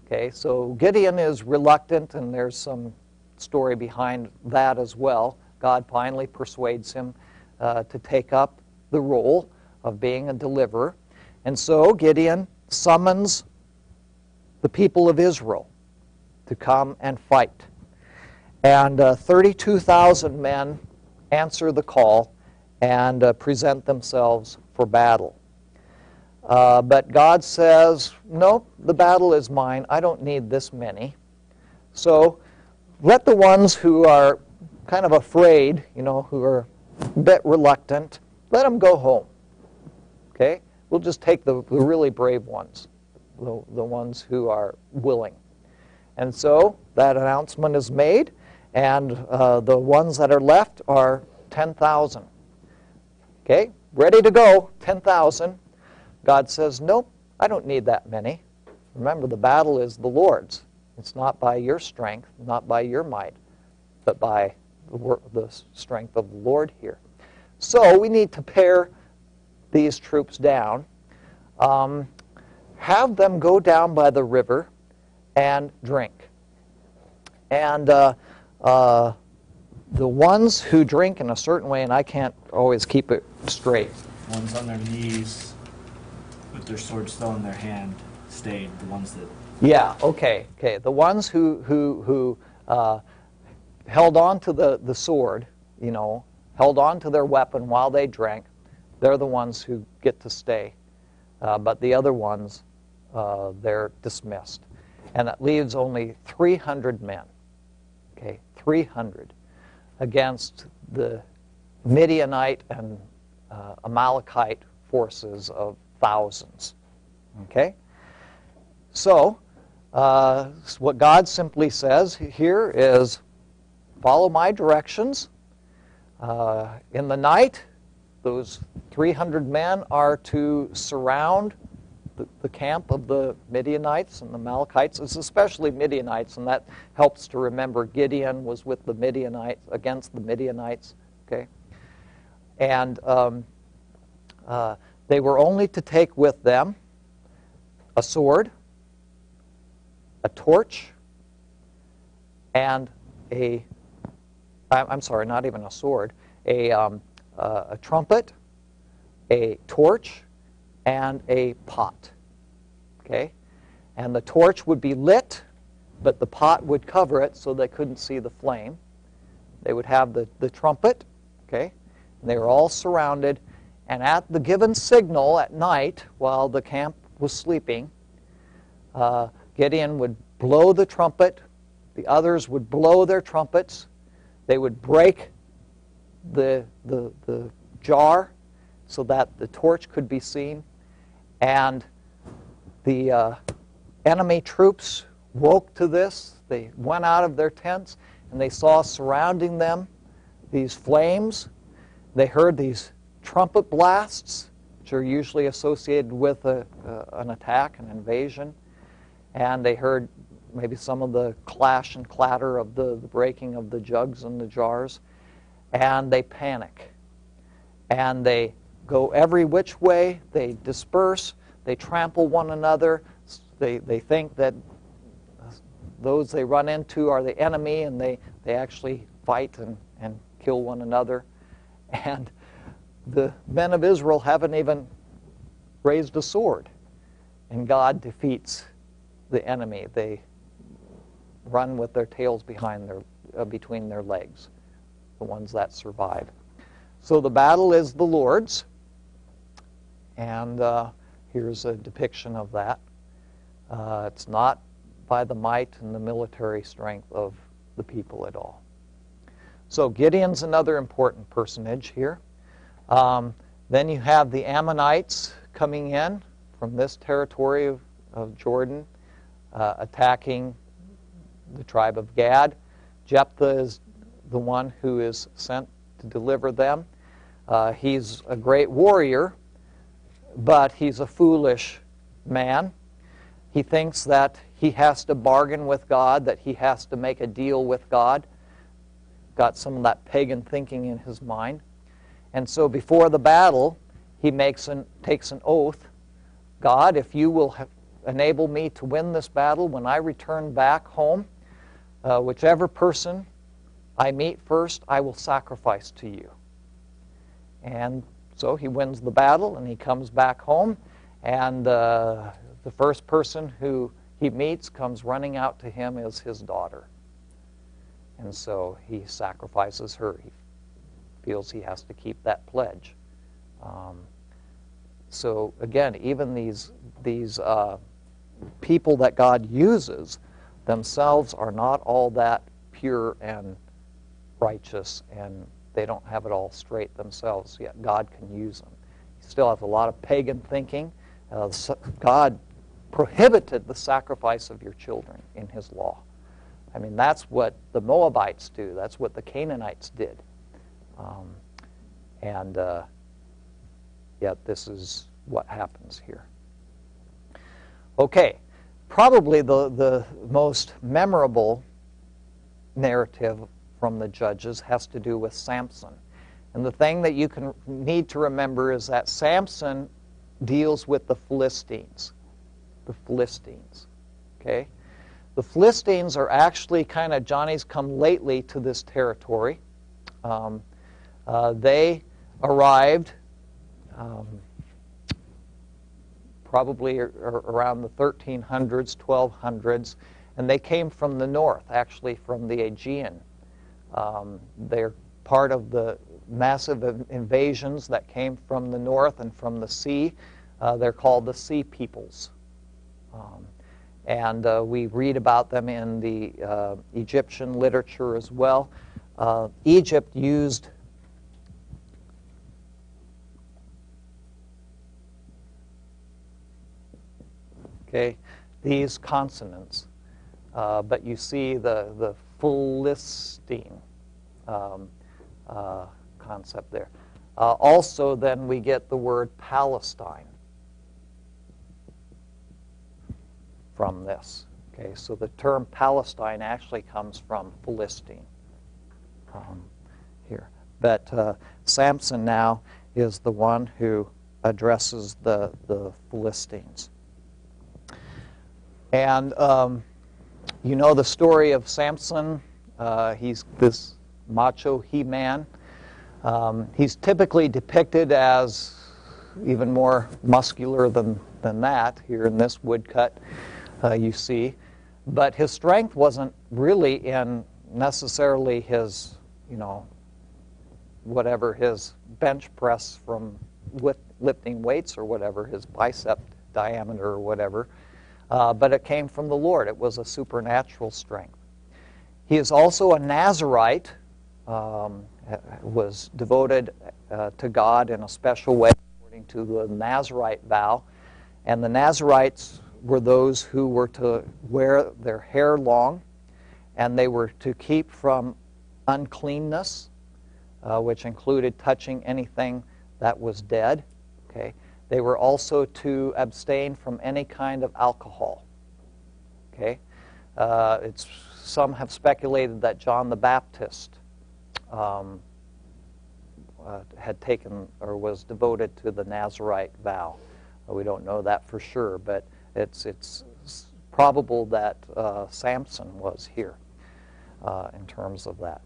Okay, so Gideon is reluctant, and there's some story behind that as well. God finally persuades him uh, to take up the role of being a deliverer. And so Gideon summons the people of Israel to come and fight. And uh, 32,000 men answer the call and uh, present themselves for battle. Uh, but God says, Nope, the battle is mine. I don't need this many. So let the ones who are kind of afraid, you know, who are a bit reluctant, let them go home. Okay? We'll just take the, the really brave ones, the, the ones who are willing. And so that announcement is made, and uh, the ones that are left are 10,000. Okay? Ready to go, 10,000. God says, Nope, I don't need that many. Remember, the battle is the Lord's. It's not by your strength, not by your might, but by the, wor- the strength of the Lord here. So we need to pare these troops down, um, have them go down by the river and drink. And uh, uh, the ones who drink in a certain way, and I can't always keep it straight. Ones on their knees with their sword still in their hand stayed. The ones that Yeah, okay, okay. The ones who, who, who uh, held on to the, the sword, you know, held on to their weapon while they drank, they're the ones who get to stay. Uh, but the other ones, uh, they're dismissed. And that leaves only 300 men, okay, 300 against the Midianite and uh, Amalekite forces of thousands, okay? So, uh, what God simply says here is follow my directions. Uh, in the night, those 300 men are to surround the, the camp of the Midianites and the Amalekites. It's especially Midianites, and that helps to remember Gideon was with the Midianites, against the Midianites. Okay? And um, uh, they were only to take with them a sword, a torch, and a, I'm sorry, not even a sword, a, um, uh, a trumpet, a torch, and a pot. Okay? And the torch would be lit, but the pot would cover it so they couldn't see the flame. They would have the, the trumpet, okay? And they were all surrounded. And at the given signal at night, while the camp was sleeping, uh, Gideon would blow the trumpet. The others would blow their trumpets. They would break the, the, the jar so that the torch could be seen. And the uh, enemy troops woke to this. They went out of their tents and they saw surrounding them these flames. They heard these trumpet blasts, which are usually associated with a, uh, an attack, an invasion. And they heard maybe some of the clash and clatter of the, the breaking of the jugs and the jars. And they panic. And they go every which way. They disperse. They trample one another. They, they think that those they run into are the enemy, and they, they actually fight and, and kill one another. And the men of Israel haven't even raised a sword. And God defeats the enemy. They run with their tails behind their, uh, between their legs, the ones that survive. So the battle is the Lord's. And uh, here's a depiction of that. Uh, it's not by the might and the military strength of the people at all. So Gideon's another important personage here. Um, then you have the Ammonites coming in from this territory of, of Jordan, uh, attacking the tribe of Gad. Jephthah is the one who is sent to deliver them. Uh, he's a great warrior, but he's a foolish man. He thinks that he has to bargain with God, that he has to make a deal with God. Got some of that pagan thinking in his mind. And so before the battle, he makes an, takes an oath God, if you will enable me to win this battle, when I return back home, uh, whichever person I meet first, I will sacrifice to you. And so he wins the battle and he comes back home, and uh, the first person who he meets comes running out to him as his daughter. And so he sacrifices her. He feels he has to keep that pledge. Um, so again, even these these uh, people that God uses themselves are not all that pure and righteous, and they don't have it all straight themselves. Yet God can use them. He still has a lot of pagan thinking. Uh, God prohibited the sacrifice of your children in His law. I mean, that's what the Moabites do. That's what the Canaanites did. Um, and uh, yet, this is what happens here. Okay, probably the, the most memorable narrative from the Judges has to do with Samson. And the thing that you can need to remember is that Samson deals with the Philistines. The Philistines. Okay? The Philistines are actually kind of Johnny's come lately to this territory. Um, uh, they arrived um, probably around the 1300s, 1200s, and they came from the north, actually from the Aegean. Um, they're part of the massive invasions that came from the north and from the sea. Uh, they're called the Sea Peoples. Um, and uh, we read about them in the uh, Egyptian literature as well. Uh, Egypt used okay, these consonants. Uh, but you see the, the Philistine um, uh, concept there. Uh, also, then we get the word Palestine from this. Okay, so the term Palestine actually comes from Philistine um, here. But uh, Samson now is the one who addresses the, the Philistines. And um, you know the story of Samson. Uh, he's this macho he man. Um, he's typically depicted as even more muscular than, than that here in this woodcut uh, you see. But his strength wasn't really in necessarily his, you know, whatever his bench press from with lifting weights or whatever, his bicep diameter or whatever, uh, but it came from the Lord. It was a supernatural strength. He is also a Nazarite, um, was devoted uh, to God in a special way according to the Nazarite vow. And the Nazarites were those who were to wear their hair long, and they were to keep from uncleanness, uh, which included touching anything that was dead. Okay. They were also to abstain from any kind of alcohol. Okay. Uh, it's some have speculated that John the Baptist um, uh, had taken or was devoted to the Nazarite vow. Uh, we don't know that for sure, but it's it's probable that uh, Samson was here uh, in terms of that.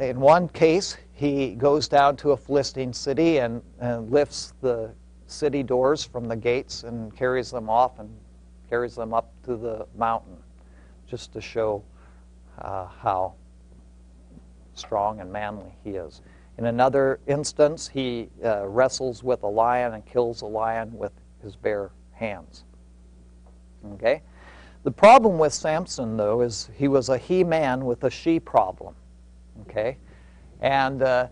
In one case, he goes down to a Philistine city and, and lifts the city doors from the gates and carries them off and carries them up to the mountain just to show uh, how strong and manly he is. In another instance, he uh, wrestles with a lion and kills a lion with his bare hands. Okay? The problem with Samson, though, is he was a he man with a she problem. Okay? And uh,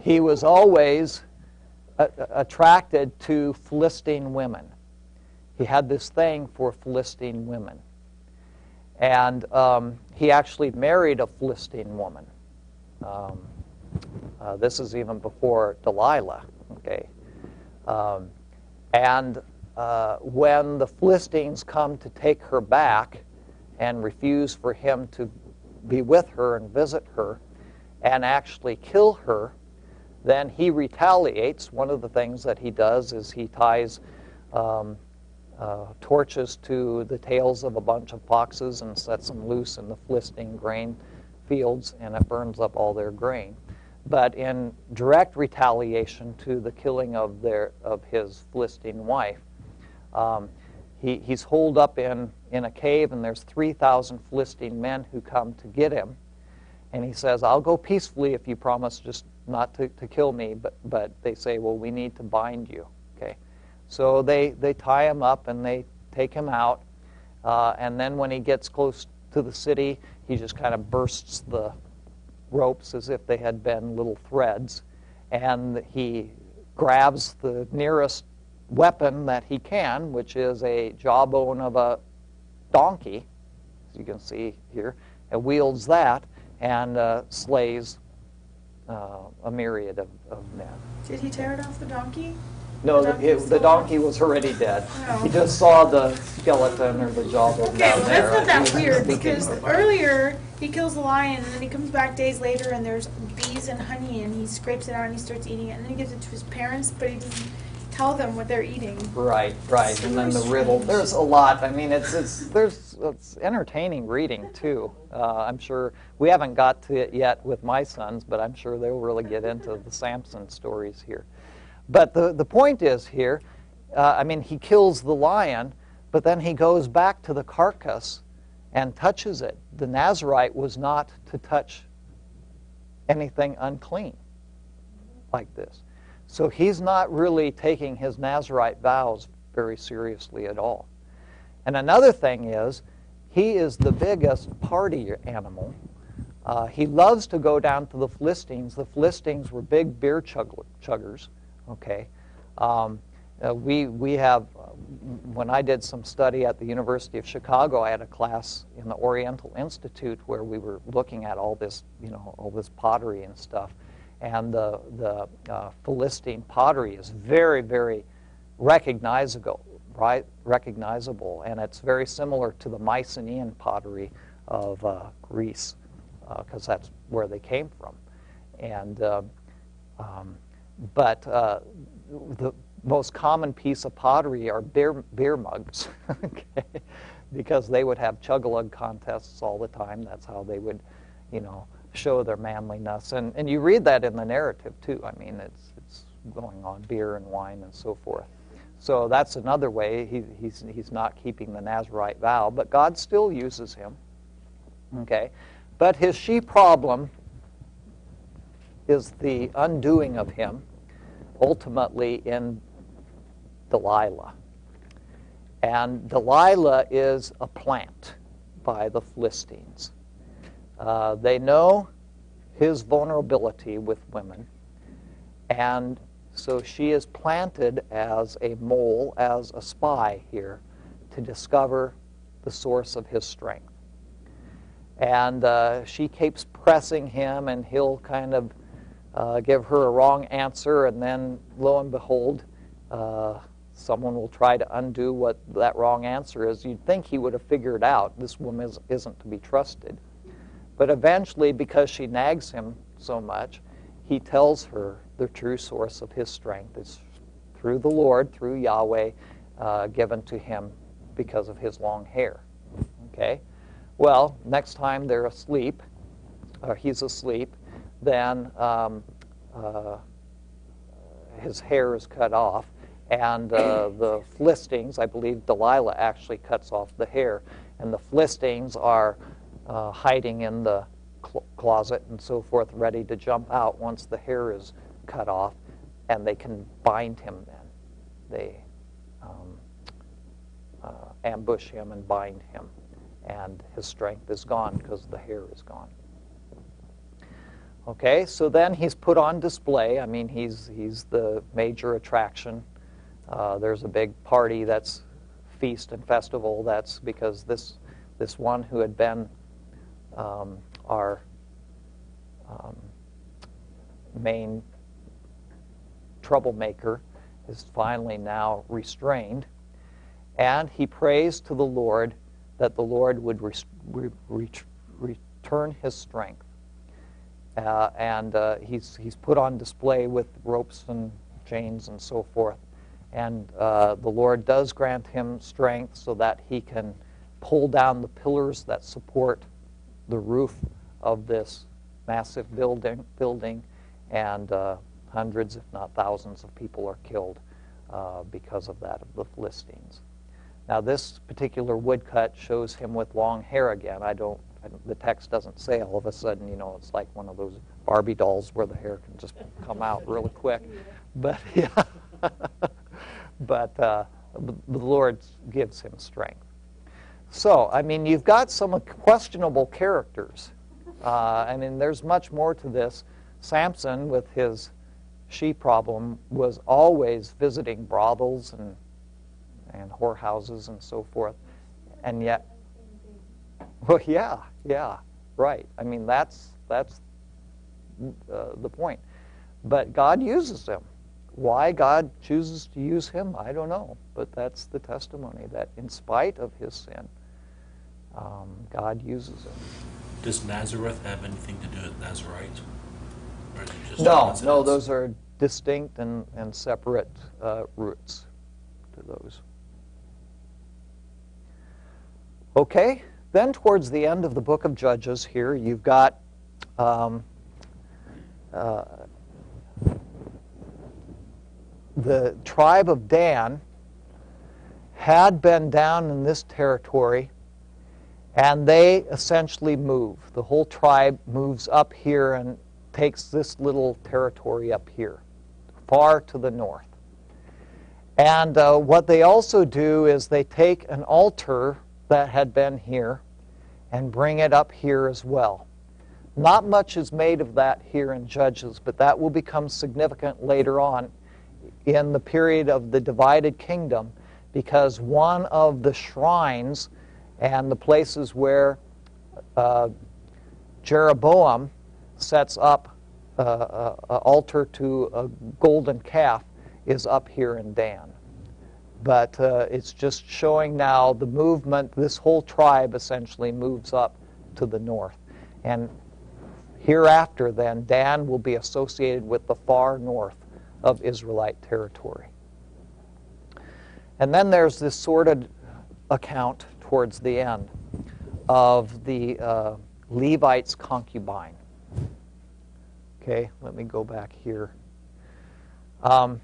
he was always attracted to Philistine women. He had this thing for Philistine women. And um, he actually married a Philistine woman. Um, uh, this is even before Delilah. Okay, um, and uh, when the Philistines come to take her back and refuse for him to be with her and visit her, and actually kill her, then he retaliates. One of the things that he does is he ties um, uh, torches to the tails of a bunch of foxes and sets them loose in the Philistine grain fields, and it burns up all their grain. But in direct retaliation to the killing of, their, of his Philistine wife, um, he, he's holed up in, in a cave, and there's 3,000 Philistine men who come to get him. And he says, I'll go peacefully if you promise just not to, to kill me. But, but they say, well, we need to bind you. Okay. So they, they tie him up and they take him out. Uh, and then when he gets close to the city, he just kind of bursts the ropes as if they had been little threads. And he grabs the nearest weapon that he can, which is a jawbone of a donkey, as you can see here, and wields that and uh, slays uh, a myriad of, of men. Did he tear it off the donkey? No, The the, donkey it- was the donkey was already dead. Oh. He just saw the skeleton or the jawbone Okay, down well, there. that's not that weird because earlier he kills the lion and then he comes back days later and there's bees and honey and he scrapes it out and he starts eating it and then he gives it to his parents but he doesn't tell them what they're eating. Right, right, and then the riddle. There's a lot. I mean, it's it's there's it's entertaining reading too. Uh, I'm sure we haven't got to it yet with my sons, but I'm sure they'll really get into the Samson stories here. But the the point is here. Uh, I mean, he kills the lion, but then he goes back to the carcass and touches it. The Nazarite was not to touch anything unclean like this. So he's not really taking his Nazarite vows very seriously at all. And another thing is, he is the biggest party animal. Uh, he loves to go down to the Philistines. The Philistines were big beer chug- chuggers. Okay, um, uh, we we have. uh, When I did some study at the University of Chicago, I had a class in the Oriental Institute where we were looking at all this, you know, all this pottery and stuff and the, the uh, Philistine pottery is very, very recognizable, right? Recognizable, and it's very similar to the Mycenaean pottery of uh, Greece, because that's where they came from. And uh, um, but uh, the most common piece of pottery are beer beer mugs, okay? because they would have chug-a-lug contests all the time. That's how they would, you know, show their manliness. And, and you read that in the narrative too. I mean, it's, it's going on, beer and wine and so forth. So that's another way he, he's, he's not keeping the Nazarite vow, but God still uses him. Okay? But his she problem is the undoing of him, ultimately in Delilah. And Delilah is a plant by the Philistines. Uh, they know his vulnerability with women, and so she is planted as a mole, as a spy here, to discover the source of his strength. And uh, she keeps pressing him, and he'll kind of uh, give her a wrong answer, and then lo and behold, uh, someone will try to undo what that wrong answer is. You'd think he would have figured out this woman is, isn't to be trusted. But eventually, because she nags him so much, he tells her the true source of his strength is through the Lord, through Yahweh, uh, given to him because of his long hair. Okay? Well, next time they're asleep, or he's asleep, then um, uh, his hair is cut off, and uh, the Philistines, I believe Delilah actually cuts off the hair, and the Philistines are uh, hiding in the cl- closet and so forth, ready to jump out once the hair is cut off, and they can bind him then. They um, uh, ambush him and bind him, and his strength is gone because the hair is gone. Okay, so then he's put on display. I mean, he's, he's the major attraction. Uh, there's a big party that's feast and festival. That's because this, this one who had been um, our um, main troublemaker is finally now restrained. And he prays to the Lord that the Lord would re- re- return his strength. Uh, and uh, he's, he's put on display with ropes and chains and so forth. And uh, the Lord does grant him strength so that he can pull down the pillars that support the roof of this massive building, building and uh, hundreds, if not thousands, of people are killed uh, because of that, of the Philistines. Now, this particular woodcut shows him with long hair again. I don't, I don't, the text doesn't say all of a sudden, you know, it's like one of those Barbie dolls where the hair can just come out really quick. But, yeah. but uh, the Lord gives him strength. So, I mean, you've got some questionable characters. Uh, I mean, there's much more to this. Samson, with his she problem, was always visiting brothels and and whorehouses and so forth. And yet, well, yeah, yeah, right. I mean, that's that's uh, the point. But God uses him. Why God chooses to use him, I don't know. But that's the testimony that, in spite of his sin, um, God uses him. Does Nazareth have anything to do with Nazarite? Or is it just No, no, those are distinct and, and separate uh, roots to those. Okay, then towards the end of the book of Judges here, you've got um, uh, the tribe of Dan had been down in this territory, and they essentially move. The whole tribe moves up here and takes this little territory up here, far to the north. And uh, what they also do is they take an altar that had been here and bring it up here as well. Not much is made of that here in Judges, but that will become significant later on in the period of the divided kingdom because one of the shrines and the places where uh, Jeroboam sets up uh, an altar to a golden calf is up here in Dan. But uh, it's just showing now the movement, this whole tribe essentially moves up to the north. And hereafter, then, Dan will be associated with the far north of Israelite territory. And then there's this sordid account towards the end of the uh, Levite's concubine. Okay, let me go back here. Um,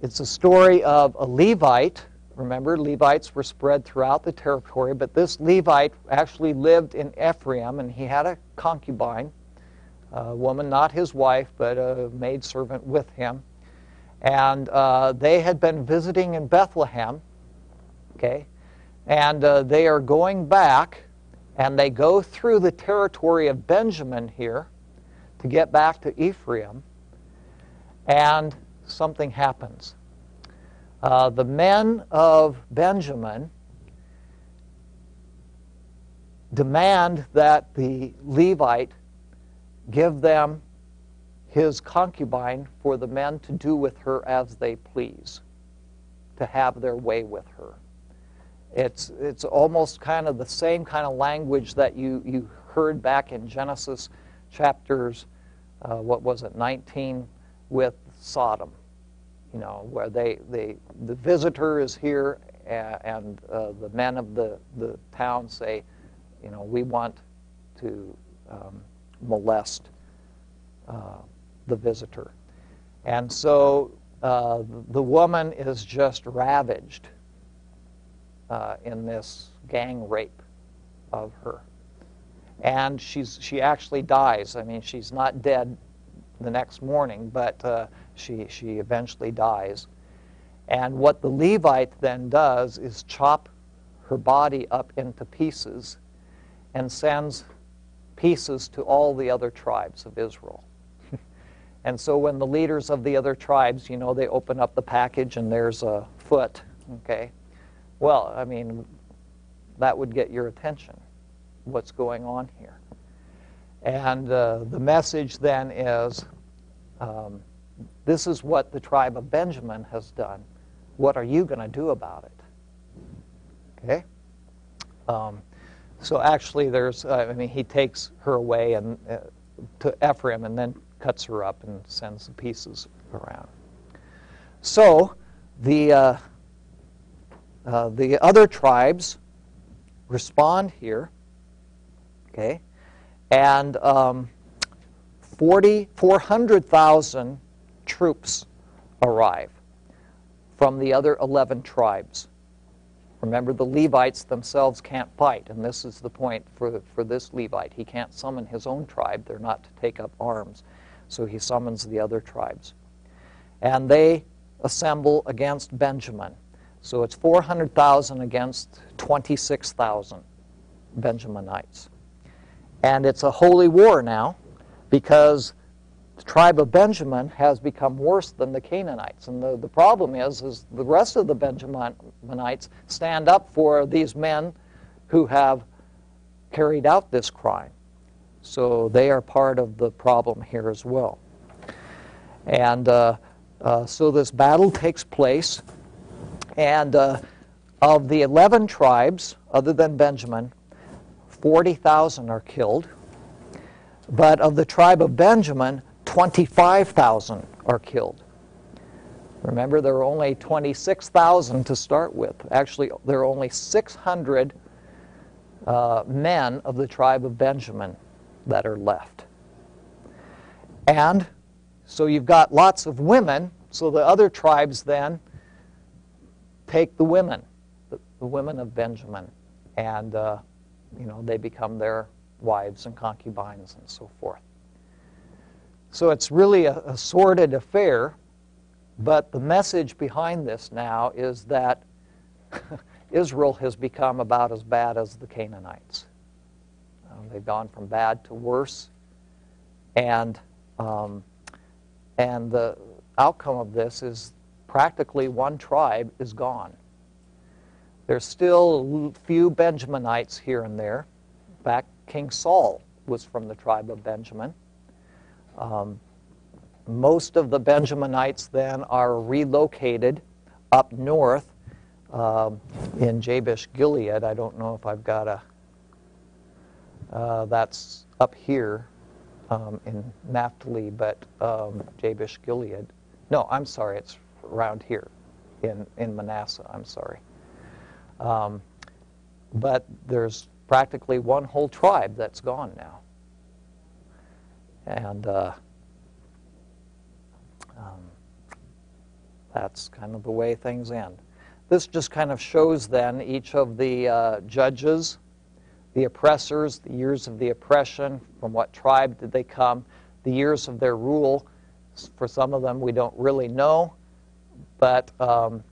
it's a story of a Levite. Remember, Levites were spread throughout the territory, but this Levite actually lived in Ephraim, and he had a concubine, a woman, not his wife, but a maidservant with him. And uh, they had been visiting in Bethlehem, okay? And uh, they are going back, and they go through the territory of Benjamin here to get back to Ephraim, and something happens. Uh, the men of Benjamin demand that the Levite give them his concubine for the men to do with her as they please, to have their way with her. It's, it's almost kind of the same kind of language that you, you heard back in Genesis chapters, uh, what was it, 19 with Sodom you know, where they, they the visitor is here and, and uh, the men of the, the town say, you know, we want to um, molest uh, the visitor. And so uh, the woman is just ravaged uh, in this gang rape of her. And she's, she actually dies. I mean, she's not dead the next morning, but uh, she, she eventually dies. And what the Levite then does is chop her body up into pieces and sends pieces to all the other tribes of Israel. and so when the leaders of the other tribes, you know, they open up the package and there's a foot, okay? Well, I mean, that would get your attention. What's going on here? And uh, the message then is um, this is what the tribe of Benjamin has done. What are you going to do about it? Okay? Um, so actually, there's, uh, I mean, he takes her away and uh, to Ephraim and then cuts her up and sends the pieces around. So the, uh, the other tribes respond here, okay? And um, 40, 400,000 troops arrive from the other 11 tribes. Remember, the Levites themselves can't fight, and this is the point for, for this Levite. He can't summon his own tribe, they're not to take up arms, so he summons the other tribes. And they assemble against Benjamin. So it's 400,000 against 26,000 Benjaminites. And it's a holy war now because the tribe of Benjamin has become worse than the Canaanites. And the, the problem is, is the rest of the Benjaminites stand up for these men who have carried out this crime. So they are part of the problem here as well. And uh, uh, so this battle takes place. And uh, of the 11 tribes, other than Benjamin, 40,000 are killed. But of the tribe of Benjamin, 25,000 are killed. Remember, there are only 26,000 to start with. Actually, there are only 600 uh, men of the tribe of Benjamin that are left. And so you've got lots of women, so the other tribes then take the women, the, the women of Benjamin, and uh, you know they become their wives and concubines and so forth. So it's really a, a sordid affair, but the message behind this now is that Israel has become about as bad as the Canaanites. Um, they've gone from bad to worse, and um, and the outcome of this is practically one tribe is gone. There's still a few Benjaminites here and there. In fact, King Saul was from the tribe of Benjamin. Um, most of the Benjaminites then are relocated up north um, in Jabesh Gilead. I don't know if I've got a, uh, that's up here um, in Naphtali, but um, Jabesh Gilead. No, I'm sorry, it's around here in, in Manasseh, I'm sorry. Um, but there's practically one whole tribe that's gone now. And uh, um, That's kind of the way things end. This just kind of shows then each of the uh, judges, the oppressors, the years of the oppression, from what tribe did they come, the years of their rule. For some of them, we don't really know, but um,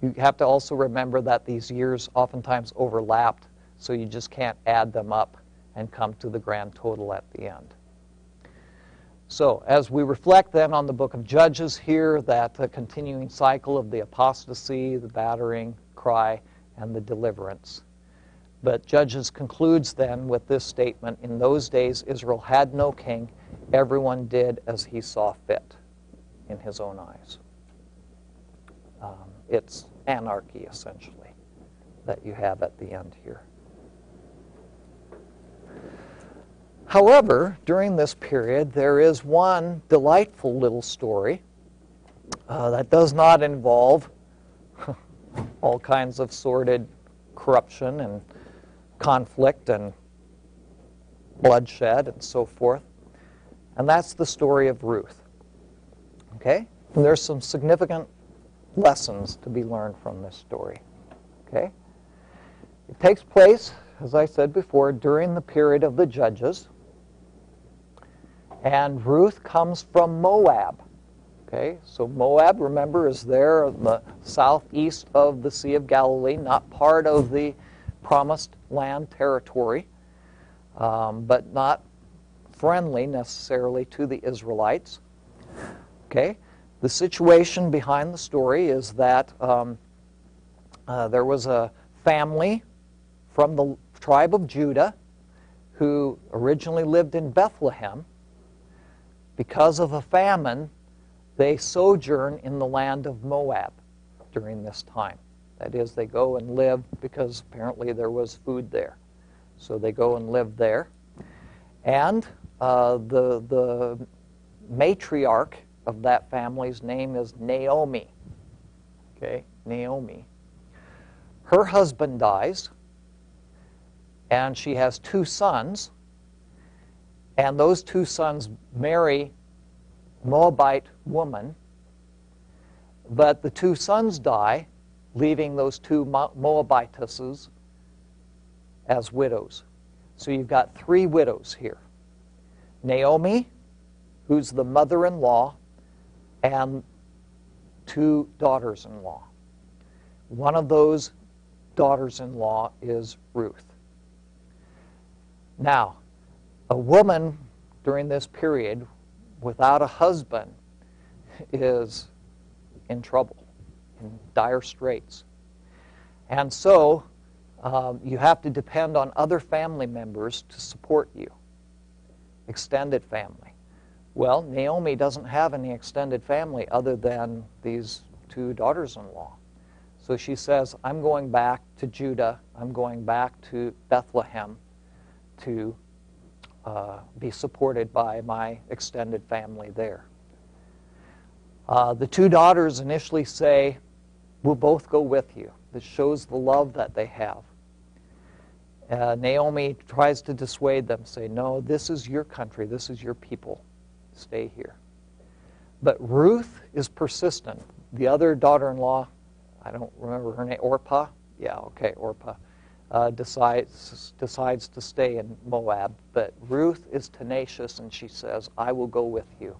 you have to also remember that these years oftentimes overlapped, so you just can't add them up and come to the grand total at the end. So, as we reflect then on the book of Judges here, that uh, continuing cycle of the apostasy, the battering cry, and the deliverance. But Judges concludes then with this statement In those days, Israel had no king, everyone did as he saw fit in his own eyes. Um, it's anarchy, essentially, that you have at the end here. However, during this period, there is one delightful little story uh, that does not involve all kinds of sordid corruption and conflict and bloodshed and so forth. And that's the story of Ruth. Okay? And there's some significant lessons to be learned from this story. Okay? It takes place, as I said before, during the period of the judges. And Ruth comes from Moab. Okay, so Moab, remember, is there in the southeast of the Sea of Galilee, not part of the promised land territory, um, but not friendly necessarily to the Israelites. Okay, the situation behind the story is that um, uh, there was a family from the tribe of Judah who originally lived in Bethlehem because of a famine, they sojourn in the land of Moab during this time. That is, they go and live because apparently there was food there. So they go and live there. And uh, the, the matriarch of that family's name is Naomi. Okay, Naomi. Her husband dies, and she has two sons and those two sons marry Moabite woman, but the two sons die, leaving those two Moabitesses as widows. So you've got three widows here Naomi, who's the mother in law, and two daughters in law. One of those daughters in law is Ruth. Now, a woman during this period without a husband is in trouble, in dire straits. And so um, you have to depend on other family members to support you, extended family. Well, Naomi doesn't have any extended family other than these two daughters in law. So she says, I'm going back to Judah, I'm going back to Bethlehem to uh, be supported by my extended family there. Uh, the two daughters initially say, We'll both go with you. This shows the love that they have. Uh, Naomi tries to dissuade them, say, No, this is your country, this is your people. Stay here. But Ruth is persistent. The other daughter in law, I don't remember her name, Orpah? Yeah, okay, Orpah uh, decides, decides to stay in Moab. But Ruth is tenacious and she says, I will go with you.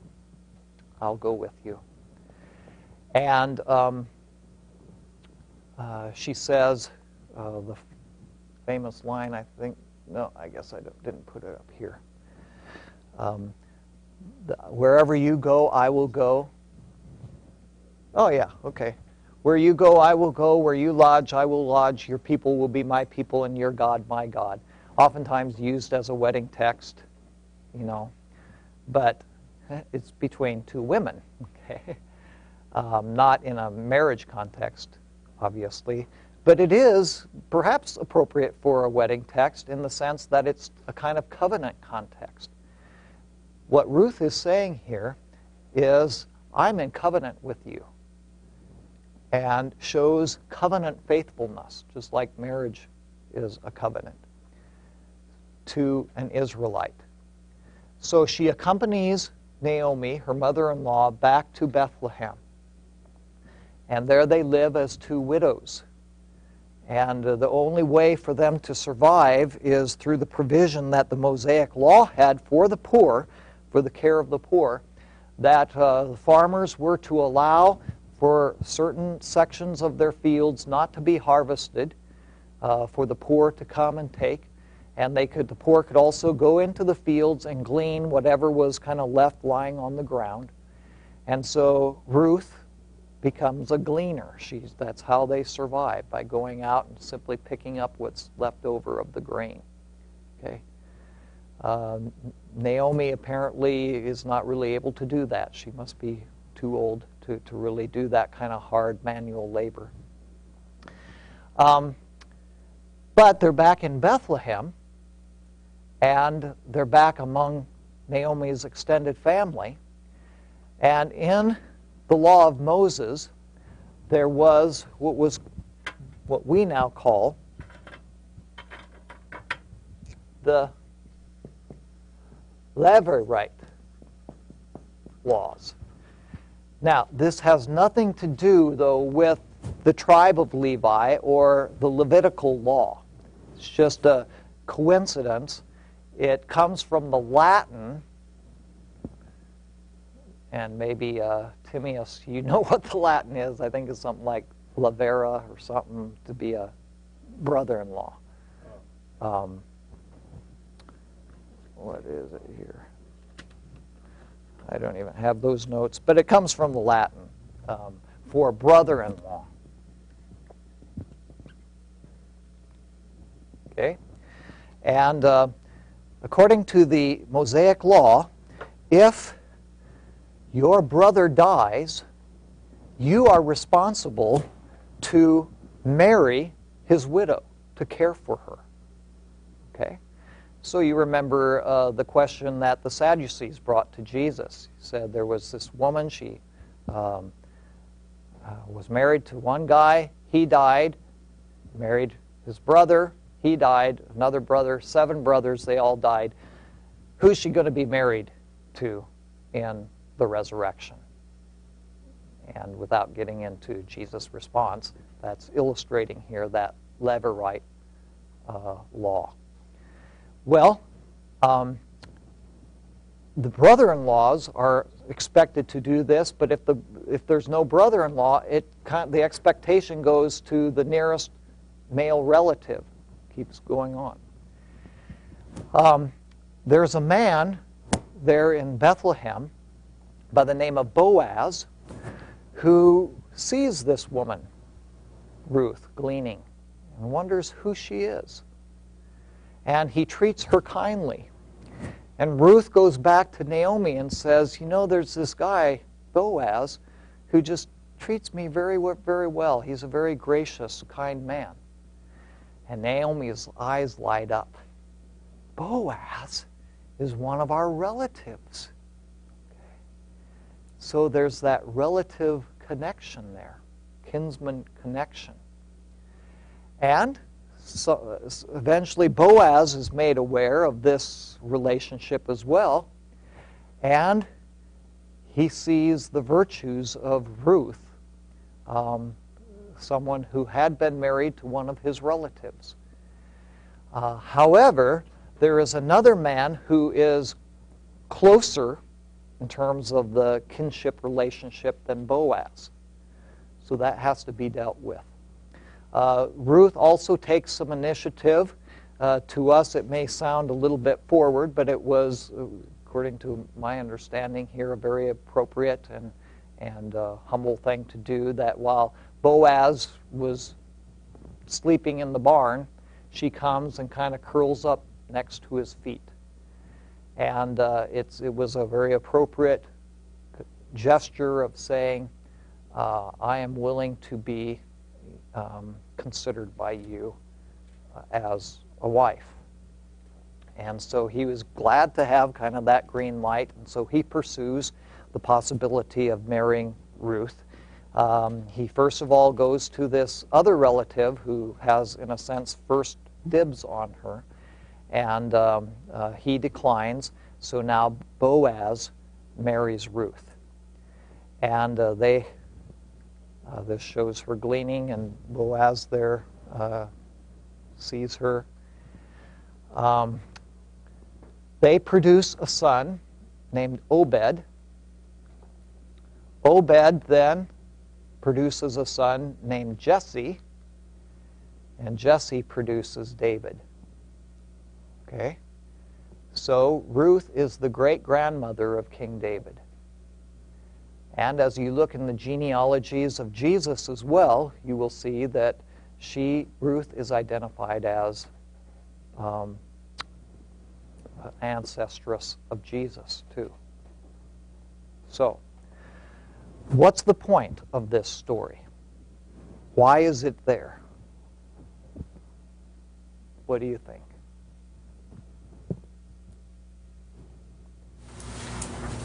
I'll go with you. And um, uh, she says, uh, the famous line, I think, no, I guess I didn't put it up here. Um, wherever you go, I will go. Oh, yeah, okay. Where you go, I will go. Where you lodge, I will lodge. Your people will be my people, and your God, my God. Oftentimes used as a wedding text, you know, but it's between two women, okay? Um, not in a marriage context, obviously. But it is perhaps appropriate for a wedding text in the sense that it's a kind of covenant context. What Ruth is saying here is, I'm in covenant with you and shows covenant faithfulness, just like marriage is a covenant, to an Israelite. So she accompanies Naomi, her mother in law, back to Bethlehem. And there they live as two widows. And uh, the only way for them to survive is through the provision that the Mosaic law had for the poor, for the care of the poor, that uh, the farmers were to allow for certain sections of their fields not to be harvested, uh, for the poor to come and take. And they could, the poor could also go into the fields and glean whatever was kind of left lying on the ground. And so Ruth becomes a gleaner. She's, that's how they survive, by going out and simply picking up what's left over of the grain. Okay? Um, Naomi apparently is not really able to do that. She must be too old to, to really do that kind of hard manual labor. Um, but they're back in Bethlehem, and they're back among Naomi's extended family. And in the law of Moses, there was what was what we now call the Levirate laws. Now, this has nothing to do, though, with the tribe of Levi or the Levitical law. It's just a coincidence. It comes from the Latin, and maybe uh, Timaeus, you know what the Latin is. I think it's something like lavera or something to be a brother-in-law. Um, what is it here? I don't even have those notes, but it comes from the Latin um, for brother-in-law. Okay, and uh, according to the Mosaic law, if your brother dies, you are responsible to marry his widow, to care for her. Okay? So you remember uh, the question that the Sadducees brought to Jesus. He said there was this woman, she um, uh, was married to one guy, he died, married his brother, he died, another brother, seven brothers, they all died. Who's she going to be married to in the resurrection? And without getting into Jesus' response, that's illustrating here that Levirate uh, law. Well, um, the brother-in-laws are expected to do this, but if the if there's no brother-in-law, it the expectation goes to the nearest male relative. Keeps going on. Um, there's a man there in Bethlehem by the name of Boaz who sees this woman, Ruth, gleaning, and wonders who she is and he treats her kindly. And Ruth goes back to Naomi and says, You know, there's this guy, Boaz, who just treats me very, very well. He's a very gracious, kind man. And Naomi's eyes light up. Boaz is one of our relatives. So there's that relative connection there, kinsman connection. And so eventually Boaz is made aware of this relationship as well, and he sees the virtues of Ruth, um, someone who had been married to one of his relatives. Uh, however, there is another man who is closer in terms of the kinship relationship than Boaz. So that has to be dealt with. Uh, Ruth also takes some initiative. Uh, to us, it may sound a little bit forward, but it was, uh, according to my understanding here, a very appropriate and, and uh, humble thing to do. That while Boaz was sleeping in the barn, she comes and kind of curls up next to his feet. And uh, it's, it was a very appropriate gesture of saying, uh, I am willing to be um, considered by you uh, as a wife. And so he was glad to have kind of that green light, and so he pursues the possibility of marrying Ruth. Um, he first of all goes to this other relative who has, in a sense, first dibs on her, and um, uh, he declines. So now Boaz marries Ruth. And uh, they Uh, this shows her gleaning, and Boaz there uh, sees her. Um, they produce a son named Obed. Obed then produces a son named Jesse, and Jesse produces David. Okay? So Ruth is the great grandmother of King David. And as you look in the genealogies of Jesus as well, you will see that she, Ruth, is identified as um, ancestress of Jesus, too. So, what's the point of this story? Why is it there? What do you think?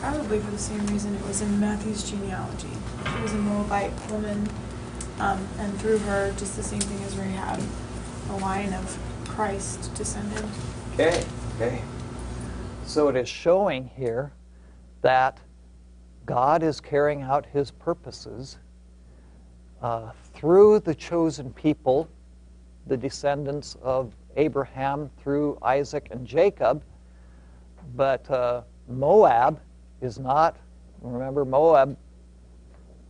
Probably for the same reason it was in Matthew's genealogy. She was a Moabite woman, um, and through her, just the same thing as Rahab, a line of Christ descended. Okay, okay. So it is showing here that God is carrying out his purposes uh, through the chosen people, the descendants of Abraham through Isaac and Jacob. But uh, Moab is not, remember, Moab,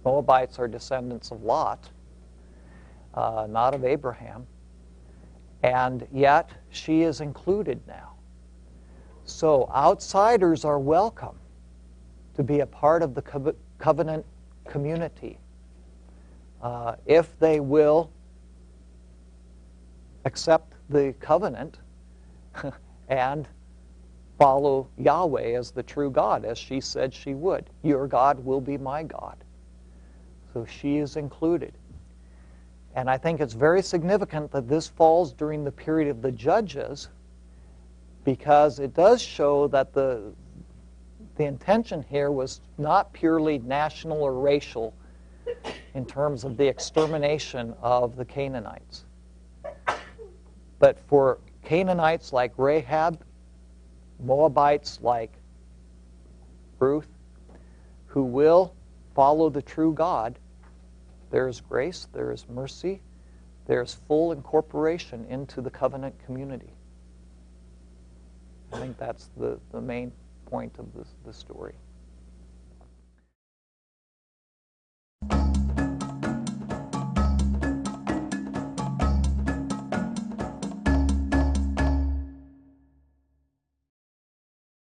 Moabites are descendants of Lot, uh, not of Abraham. And yet she is included now. So outsiders are welcome to be a part of the co- covenant community uh, if they will accept the covenant and follow Yahweh as the true God, as she said she would. Your God will be my God. So she is included. And I think it's very significant that this falls during the period of the judges because it does show that the, the intention here was not purely national or racial in terms of the extermination of the Canaanites. But for Canaanites like Rahab, Moabites like Ruth, who will follow the true God, there is grace, there is mercy, there is full incorporation into the covenant community. I think that's the, the main point of this, the story.